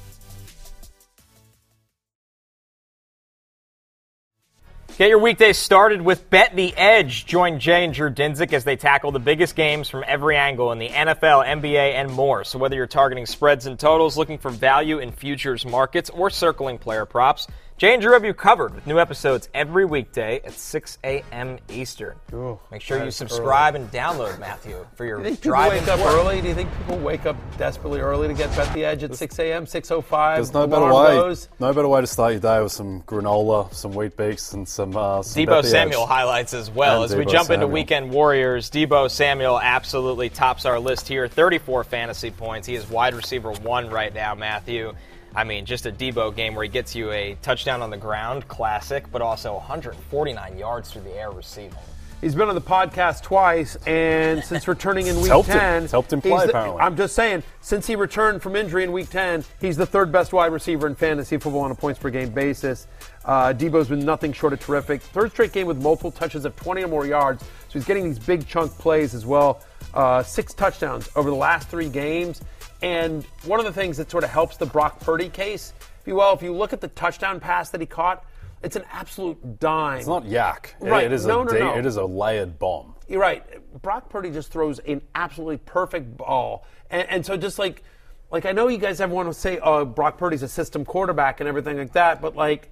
Get your weekdays started with Bet the Edge. Join Jay and Drew Dinsick as they tackle the biggest games from every angle in the NFL, NBA, and more. So whether you're targeting spreads and totals, looking for value in futures markets, or circling player props, Jay and Drew have you covered with new episodes every weekday at 6 a.m. Eastern. Ooh, Make sure you is subscribe and download, Matthew, for your Do you think people drive wake up work. early? Do you think people wake up desperately early to get Bet the Edge at 6 a.m., 6.05? There's no better way. goes? No better way to start your day with some granola, some wheat beaks, and some. Uh, some Deebo Bet the Samuel Edge. highlights as well. And As we Deebo jump into Weekend Warriors, Deebo Samuel absolutely tops our list here. 34 fantasy points. He is wide receiver one right now, Matthew. I mean, just a Deebo game where he gets you a touchdown on the ground, classic, but also 149 yards through the air receiving. He's been on the podcast twice, and since returning in week helped 10, It's helped him he's play, the- apparently. I'm just saying, since he returned from injury in week 10, he's the third best wide receiver in fantasy football on a points per game basis. Uh, Deebo's been nothing short of terrific. Third straight game with multiple touches of 20 or more yards, so he's getting these big chunk plays as well. Uh, six touchdowns over the last three games. And one of the things that sort of helps the Brock Purdy case, if you will, if you look at the touchdown pass that he caught, it's an absolute dime. It's not yak. It- Right. it is No, a no, no. It is a layered bomb. You're right. Brock Purdy just throws an absolutely perfect ball, and, and so just like, like I know you guys everyone will say, "Oh, Brock Purdy's a system quarterback" and everything like that, but like,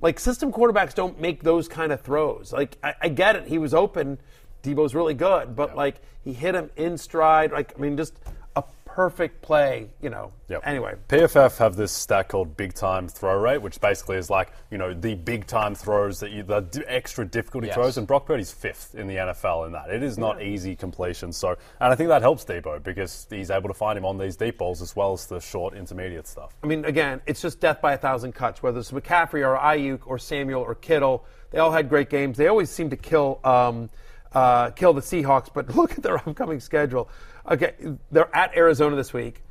like system quarterbacks don't make those kind of throws. Like I, I get it, he was open, Deebo's really good, but like he hit him in stride. Like I mean, just perfect play. You know. Yep. Anyway, PFF have this stat called big time throw rate, which basically is like you know the big time throws that you the d- extra difficulty Yes. throws, and Brock Purdy's fifth in the NFL in that. It is not easy completion. So, and I think that helps Deebo because he's able to find him on these deep balls as well as the short intermediate stuff. I mean, again, it's just death by a thousand cuts. Whether it's McCaffrey or Aiyuk or Samuel or Kittle, they all had great games. They always seem to kill um, uh, kill the Seahawks. But look at their upcoming schedule. Okay, they're at Arizona this week.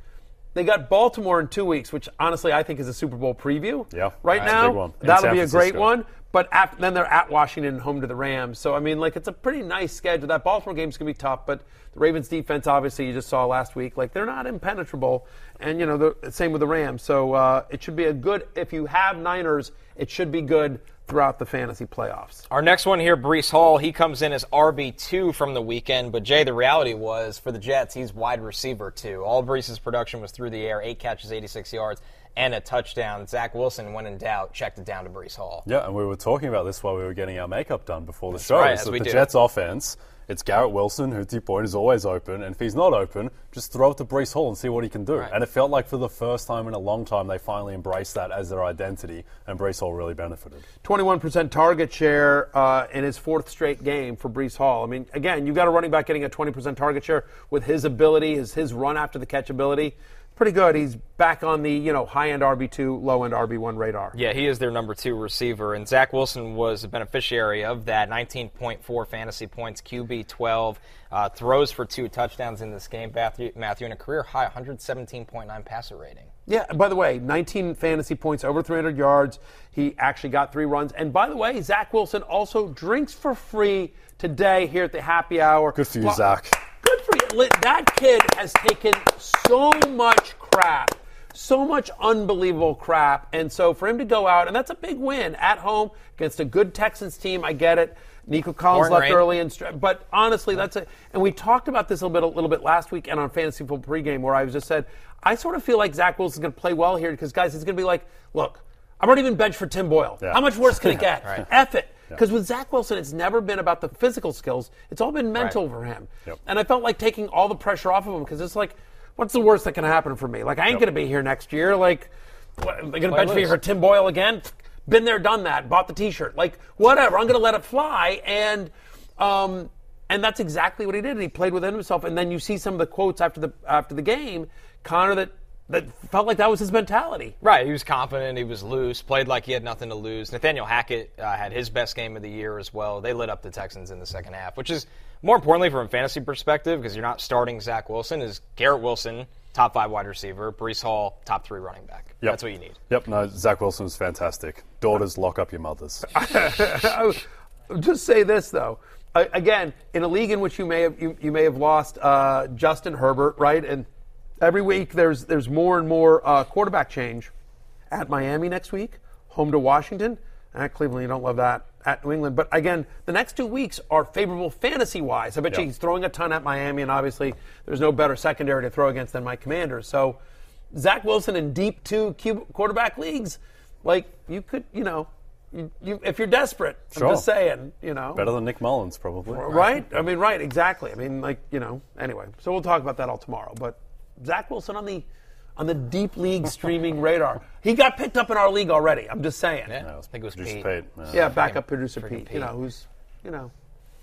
They got Baltimore in two weeks, which honestly I think is a Super Bowl preview. Yeah, right that's a now big one. In that'll San be a great Francisco. one. But after, then they're at Washington, home to the Rams. So I mean, like it's a pretty nice schedule. That Baltimore game's gonna be tough, but the Ravens defense, obviously, you just saw last week, like they're not impenetrable. And you know, the same with the Rams. So uh, it should be a good. If you have Niners, it should be good throughout the fantasy playoffs. Our next one here, Breece Hall. He comes in as RB2 from the weekend, but Jay, the reality was for the Jets, he's wide receiver two. All Breece' production was through the air, eight catches, 86 yards, and a touchdown. Zach Wilson, when in doubt, checked it down to Breece Hall. Yeah, and we were talking about this while we were getting our makeup done before the show. right, is as we the do. Jets offense, it's Garrett Wilson, who to your point is always open, and if he's not open, just throw it to Breece Hall and see what he can do. Right. And it felt like for the first time in a long time they finally embraced that as their identity, and Breece Hall really benefited. 21% target share uh, in his fourth straight game for Breece Hall. I mean, again, you've got a running back getting a 20% target share with his ability, his his run after the catch ability. Pretty good. He's back on the you know high end RB two, low end RB one radar. Yeah, he is their number two receiver, and Zach Wilson was a beneficiary of that. 19.4 fantasy points, QB 12, uh, throws for two touchdowns in this game. Matthew, Matthew, and a career high 117.9 passer rating. Yeah. By the way, 19 fantasy points, over 300 yards. He actually got three runs. And by the way, Zach Wilson also drinks for free today here at the happy hour. Good for you, Well, Zach. Good for you. That kid has taken so much crap, so much unbelievable crap. And so for him to go out, and that's a big win at home against a good Texans team, I get it. Nico Collins left early, and but honestly, that's it. And we talked about this a little bit, a little bit last week and on Fantasy Football pregame, where I was just said, I sort of feel like Zach Wilson's going to play well here because guys, he's going to be like, look, I've already been benched for Tim Boyle. Yeah. How much worse can it get? Right. F it. Because with Zach Wilson, it's never been about the physical skills. It's all been mental Right. for him. Yep. And I felt like taking all the pressure off of him because it's like, what's the worst that can happen for me? Like, I ain't going to be here next year. Like, what, they're going to bench me for Tim Boyle again? Been there, done that. Bought the T-shirt. Like, whatever. I'm going to let it fly. And um, and that's exactly what he did. He played within himself. And then you see some of the quotes after the after the game, Connor that that felt like that was his mentality. Right, he was confident, he was loose, played like he had nothing to lose. Nathaniel Hackett uh, had his best game of the year as well. They lit up the Texans in the second half, which is more importantly from a fantasy perspective because you're not starting Zach Wilson. Is Garrett Wilson top five wide receiver, Breece Hall top three running back. Yep. That's what you need. Yep, no, Zach Wilson was fantastic. Daughters, lock up your mothers. Just say this though. Again, in a league in which you may have you, you may have lost uh, Justin Herbert, right? And every week there's there's more and more uh, quarterback change. At Miami next week, home to Washington. At Cleveland, you don't love that. At New England, but again, the next two weeks are favorable fantasy wise. I bet you he's throwing a ton at Miami, and obviously there's no better secondary to throw against than my Commanders. So Zach Wilson in deep two quarterback leagues, like you could, you know, you, you, if you're desperate, Sure. I'm just saying, you know, Better than Nick Mullens, probably. right? I mean, right, exactly. I mean, like you know. Anyway, so we'll talk about that all tomorrow. But Zach Wilson on the on the deep league streaming radar. He got picked up in our league already. I'm just saying. Yeah, Yeah, I think it was Producer Pete. Pete, yeah. backup producer freaking Pete, Pete. You know who's, you know.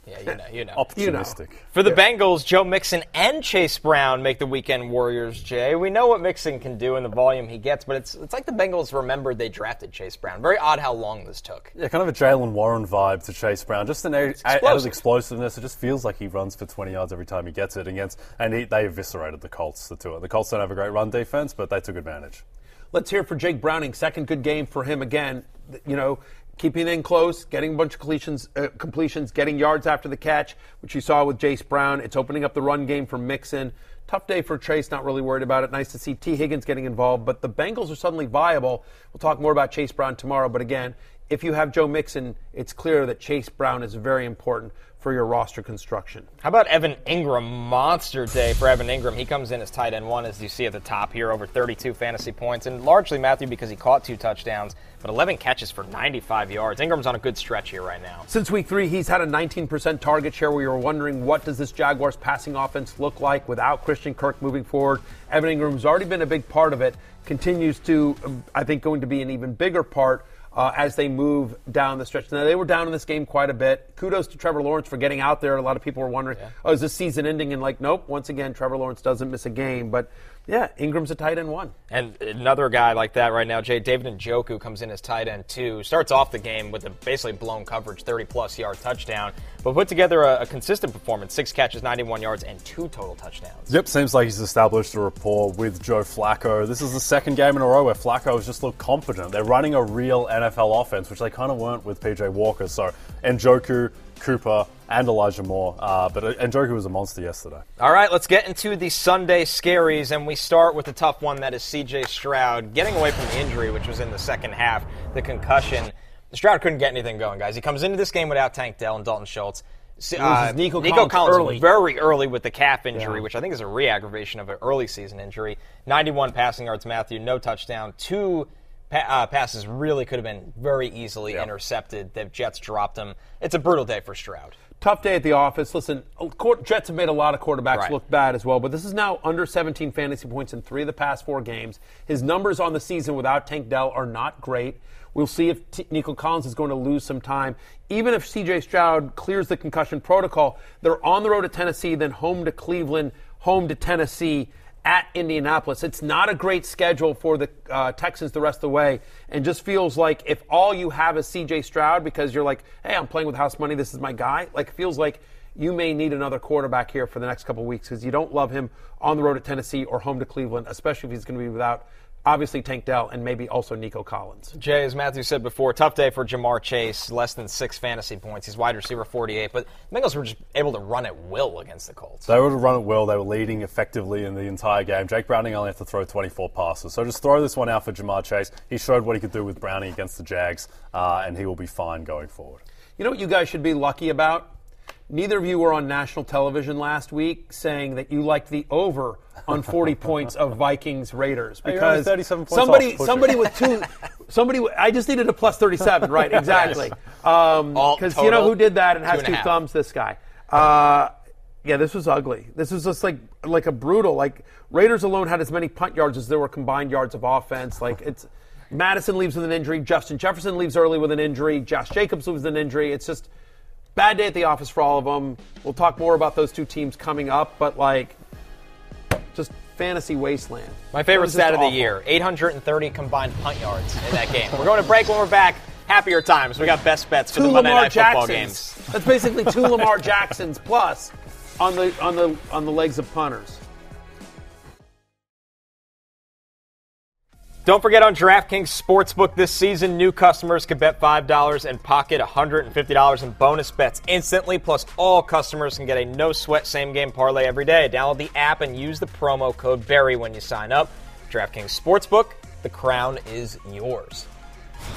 Yeah, you know, you know. Opportunistic. For the Bengals, Joe Mixon and Chase Brown make the weekend warriors, Jay. We know what Mixon can do and the volume he gets, but it's it's like the Bengals remembered they drafted Chase Brown. Very odd how long this took. Yeah, kind of a Jaylen Warren vibe to Chase Brown. Just an a- out of explosiveness. It just feels like he runs for 20 yards every time he gets it against. And he, they eviscerated the Colts, the two. The Colts don't have a great run defense, but they took advantage. Let's hear for Jake Browning. Second good game for him again. You know, keeping in close, getting a bunch of completions, uh, completions, getting yards after the catch, which you saw with Chase Brown. It's opening up the run game for Mixon. Tough day for Chase, not really worried about it. Nice to see Tee Higgins getting involved, but the Bengals are suddenly viable. We'll talk more about Chase Brown tomorrow, but again, if you have Joe Mixon, it's clear that Chase Brown is very important for your roster construction. How about Evan Engram? Monster day for Evan Engram. He comes in as tight end one, as you see at the top here, over 32 fantasy points, and largely Matthew because he caught two touchdowns, but 11 catches for 95 yards. Engram's on a good stretch here right now. Since week three, he's had a 19% target share. We were wondering what does this Jaguars passing offense look like without Christian Kirk moving forward. Evan Engram's already been a big part of it. Continues to, um, I think, going to be an even bigger part uh, as they move down the stretch. Now they were down in this game quite a bit. Kudos to Trevor Lawrence for getting out there. A lot of people were wondering, oh, is this season ending? And like, nope. Once again, Trevor Lawrence doesn't miss a game. But yeah, Engram's a tight end one. And another guy like that right now, Jay David Njoku comes in as tight end two. Starts off the game with a basically blown coverage, 30 plus yard touchdown, but put together a, a consistent performance: six catches, 91 yards, and two total touchdowns. Yep, seems like he's established a rapport with Joe Flacco. This is the second game in a row where Flacco has just looked confident. They're running a real NFL offense, which they kind of weren't with PJ Walker. So, Njoku, Cooper, and Elijah Moore. Uh, but uh, Njoku was a monster yesterday. All right, let's get into the Sunday scaries, and we start with the tough one that is C.J. Stroud getting away from the injury, which was in the second half, the concussion. Stroud couldn't get anything going, guys. He comes into this game without Tank Dell and Dalton Schultz. S- Loses Nico Collins early. very early with the calf injury, Yeah. which I think is a re-aggravation of an early season injury. 91 passing yards, Matthew, no touchdown, two pa- uh, passes really could have been very easily intercepted. The Jets dropped them. It's a brutal day for Stroud. Tough day at the office. Listen, court- Jets have made a lot of quarterbacks Right. look bad as well, but this is now under 17 fantasy points in three of the past four games. His numbers on the season without Tank Dell are not great. We'll see if T- Nico Collins is going to lose some time. Even if CJ Stroud clears the concussion protocol, they're on the road to Tennessee, then home to Cleveland, home to Tennessee, at Indianapolis. It's not a great schedule for the uh, Texans the rest of the way, and just feels like if all you have is C.J. Stroud because you're like, hey, I'm playing with house money, this is my guy. Like, feels like you may need another quarterback here for the next couple weeks because you don't love him on the road at Tennessee or home to Cleveland, especially if he's going to be without obviously Tank Dell and maybe also Nico Collins. Jay, as Matthew said before, tough day for Ja'Marr Chase. Less than six fantasy points. He's wide receiver 48, but the Bengals were just able to run at will against the Colts. They would have run it well. They were leading effectively in the entire game. Jake Browning only had to throw 24 passes. So just throw this one out for Ja'Marr Chase. He showed what he could do with Browning against the Jags, uh, and he will be fine going forward. You know what you guys should be lucky about? Neither of you were on national television last week saying that you liked the over on 40 points of Vikings Raiders Hey, because 37 points somebody somebody with two somebody I just needed a plus 37 right exactly All because you know who did that and has two and two a thumbs this guy uh, Yeah, this was ugly. This was just like like a brutal. Like Raiders alone had as many punt yards as there were combined yards of offense. Like it's Mattison leaves with an injury, Justin Jefferson leaves early with an injury, Josh Jacobs leaves with an injury. It's just bad day at the office for all of them. We'll talk more about those two teams coming up, but like just fantasy wasteland. My favorite stat of the year 830 combined punt yards in that game. We're going to break when we're back. Happier times. We got best bets for Two the Monday Lamar Night Football Jacksons. games. That's basically two Lamar Jacksons plus on the on the on the legs of punters. Don't forget on DraftKings Sportsbook this season, new customers can bet $5 and pocket $150 in bonus bets instantly. Plus, all customers can get a no sweat same game parlay every day. Download the app and use the promo code BERRY when you sign up. DraftKings Sportsbook, the crown is yours.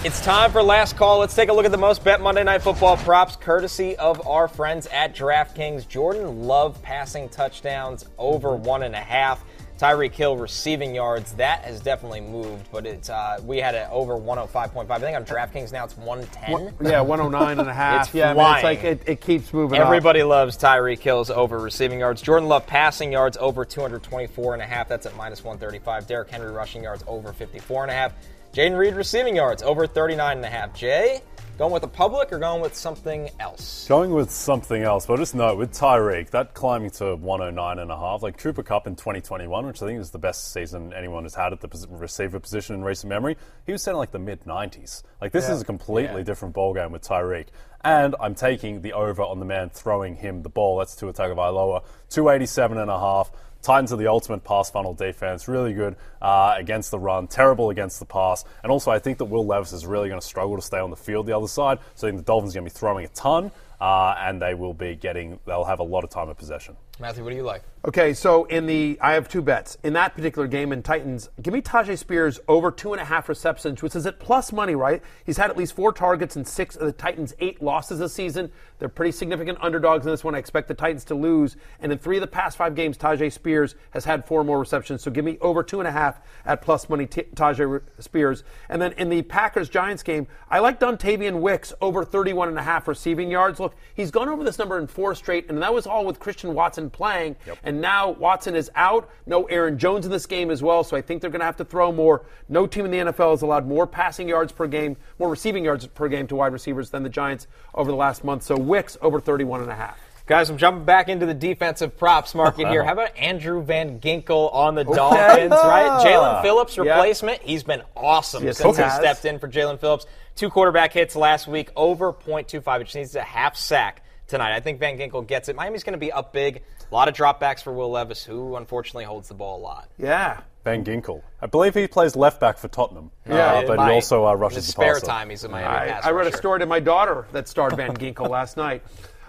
It's time for last call. Let's take a look at the most bet Monday Night Football props, courtesy of our friends at DraftKings. Jordan Love passing touchdowns over one and a half. Tyreek Hill receiving yards. That has definitely moved, but it's uh, we had it over 105.5. I think on DraftKings now it's 110. Yeah, 109 and a half. It's yeah, mean, it's like it, it keeps moving up. Everybody loves Tyreek Hill's over receiving yards. Jordan Love passing yards over 224 and a half. That's at minus 135. Derrick Henry rushing yards over 54 and a half. Jayden Reed receiving yards over 39 and a half. Jay, going with the public or going with something else? Going with something else, but just know with Tyreek, that climbing to 109 and a half, like Cooper Kupp in 2021, which I think is the best season anyone has had at the receiver position in recent memory, he was set in like the mid 90s. Like this is a completely different ballgame with Tyreek. And I'm taking the over on the man throwing him the ball. That's Tua Tagovailoa, 287 and a half. Titans are the ultimate pass funnel defense. Really good uh, against the run, terrible against the pass. And also, I think that Will Levis is really going to struggle to stay on the field the other side. So I think the Dolphins are going to be throwing a ton, uh, and they will be getting, they'll have a lot of time of possession. Matthew, what do you like? Okay, so in the I have two bets in that particular game in Titans. Give me Tyjae Spears over two and a half receptions, which is at plus money, right? He's had at least four targets in six of the Titans' eight losses this season. They're pretty significant underdogs in this one. I expect the Titans to lose, and in three of the past five games, Tyjae Spears has had four more receptions. So give me over two and a half at plus money, T- Tyjae Spears. And then in the Packers Giants game, I like Dontayvion Wicks over 31 and a half receiving yards. Look, he's gone over this number in four straight, and that was all with Christian Watson playing. And now Watson is out. No Aaron Jones in this game as well, so I think they're going to have to throw more. No team in the NFL has allowed more passing yards per game, more receiving yards per game to wide receivers than the Giants over the last month. So Wicks over 31 and a half. Guys, I'm jumping back into the defensive props market here. How about Andrew Van Ginkel on the Dolphins, right? Jaelan Phillips Yeah. replacement. He's been awesome Yes, since he he stepped in for Jaelan Phillips. Two quarterback hits last week, over 0.25, which needs a half sack tonight. I think Van Ginkel gets it. Miami's going to be up big. A lot of dropbacks for Will Levis, who unfortunately holds the ball a lot. Yeah. Van Ginkel. I believe he plays left back for Tottenham, Yeah, uh, but Might. he also uh, rushes his the spare passer. time, he's a Miami I, pass I read a story to my daughter that starred Van Ginkel last night.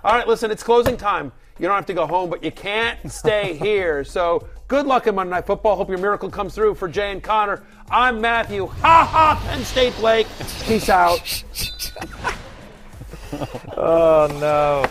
All right, listen, it's closing time. You don't have to go home, but you can't stay here. So good luck in Monday Night Football. Hope your miracle comes through for Jay and Connor. I'm Matthew. Ha ha, Penn State Blake. Peace out. Oh, no.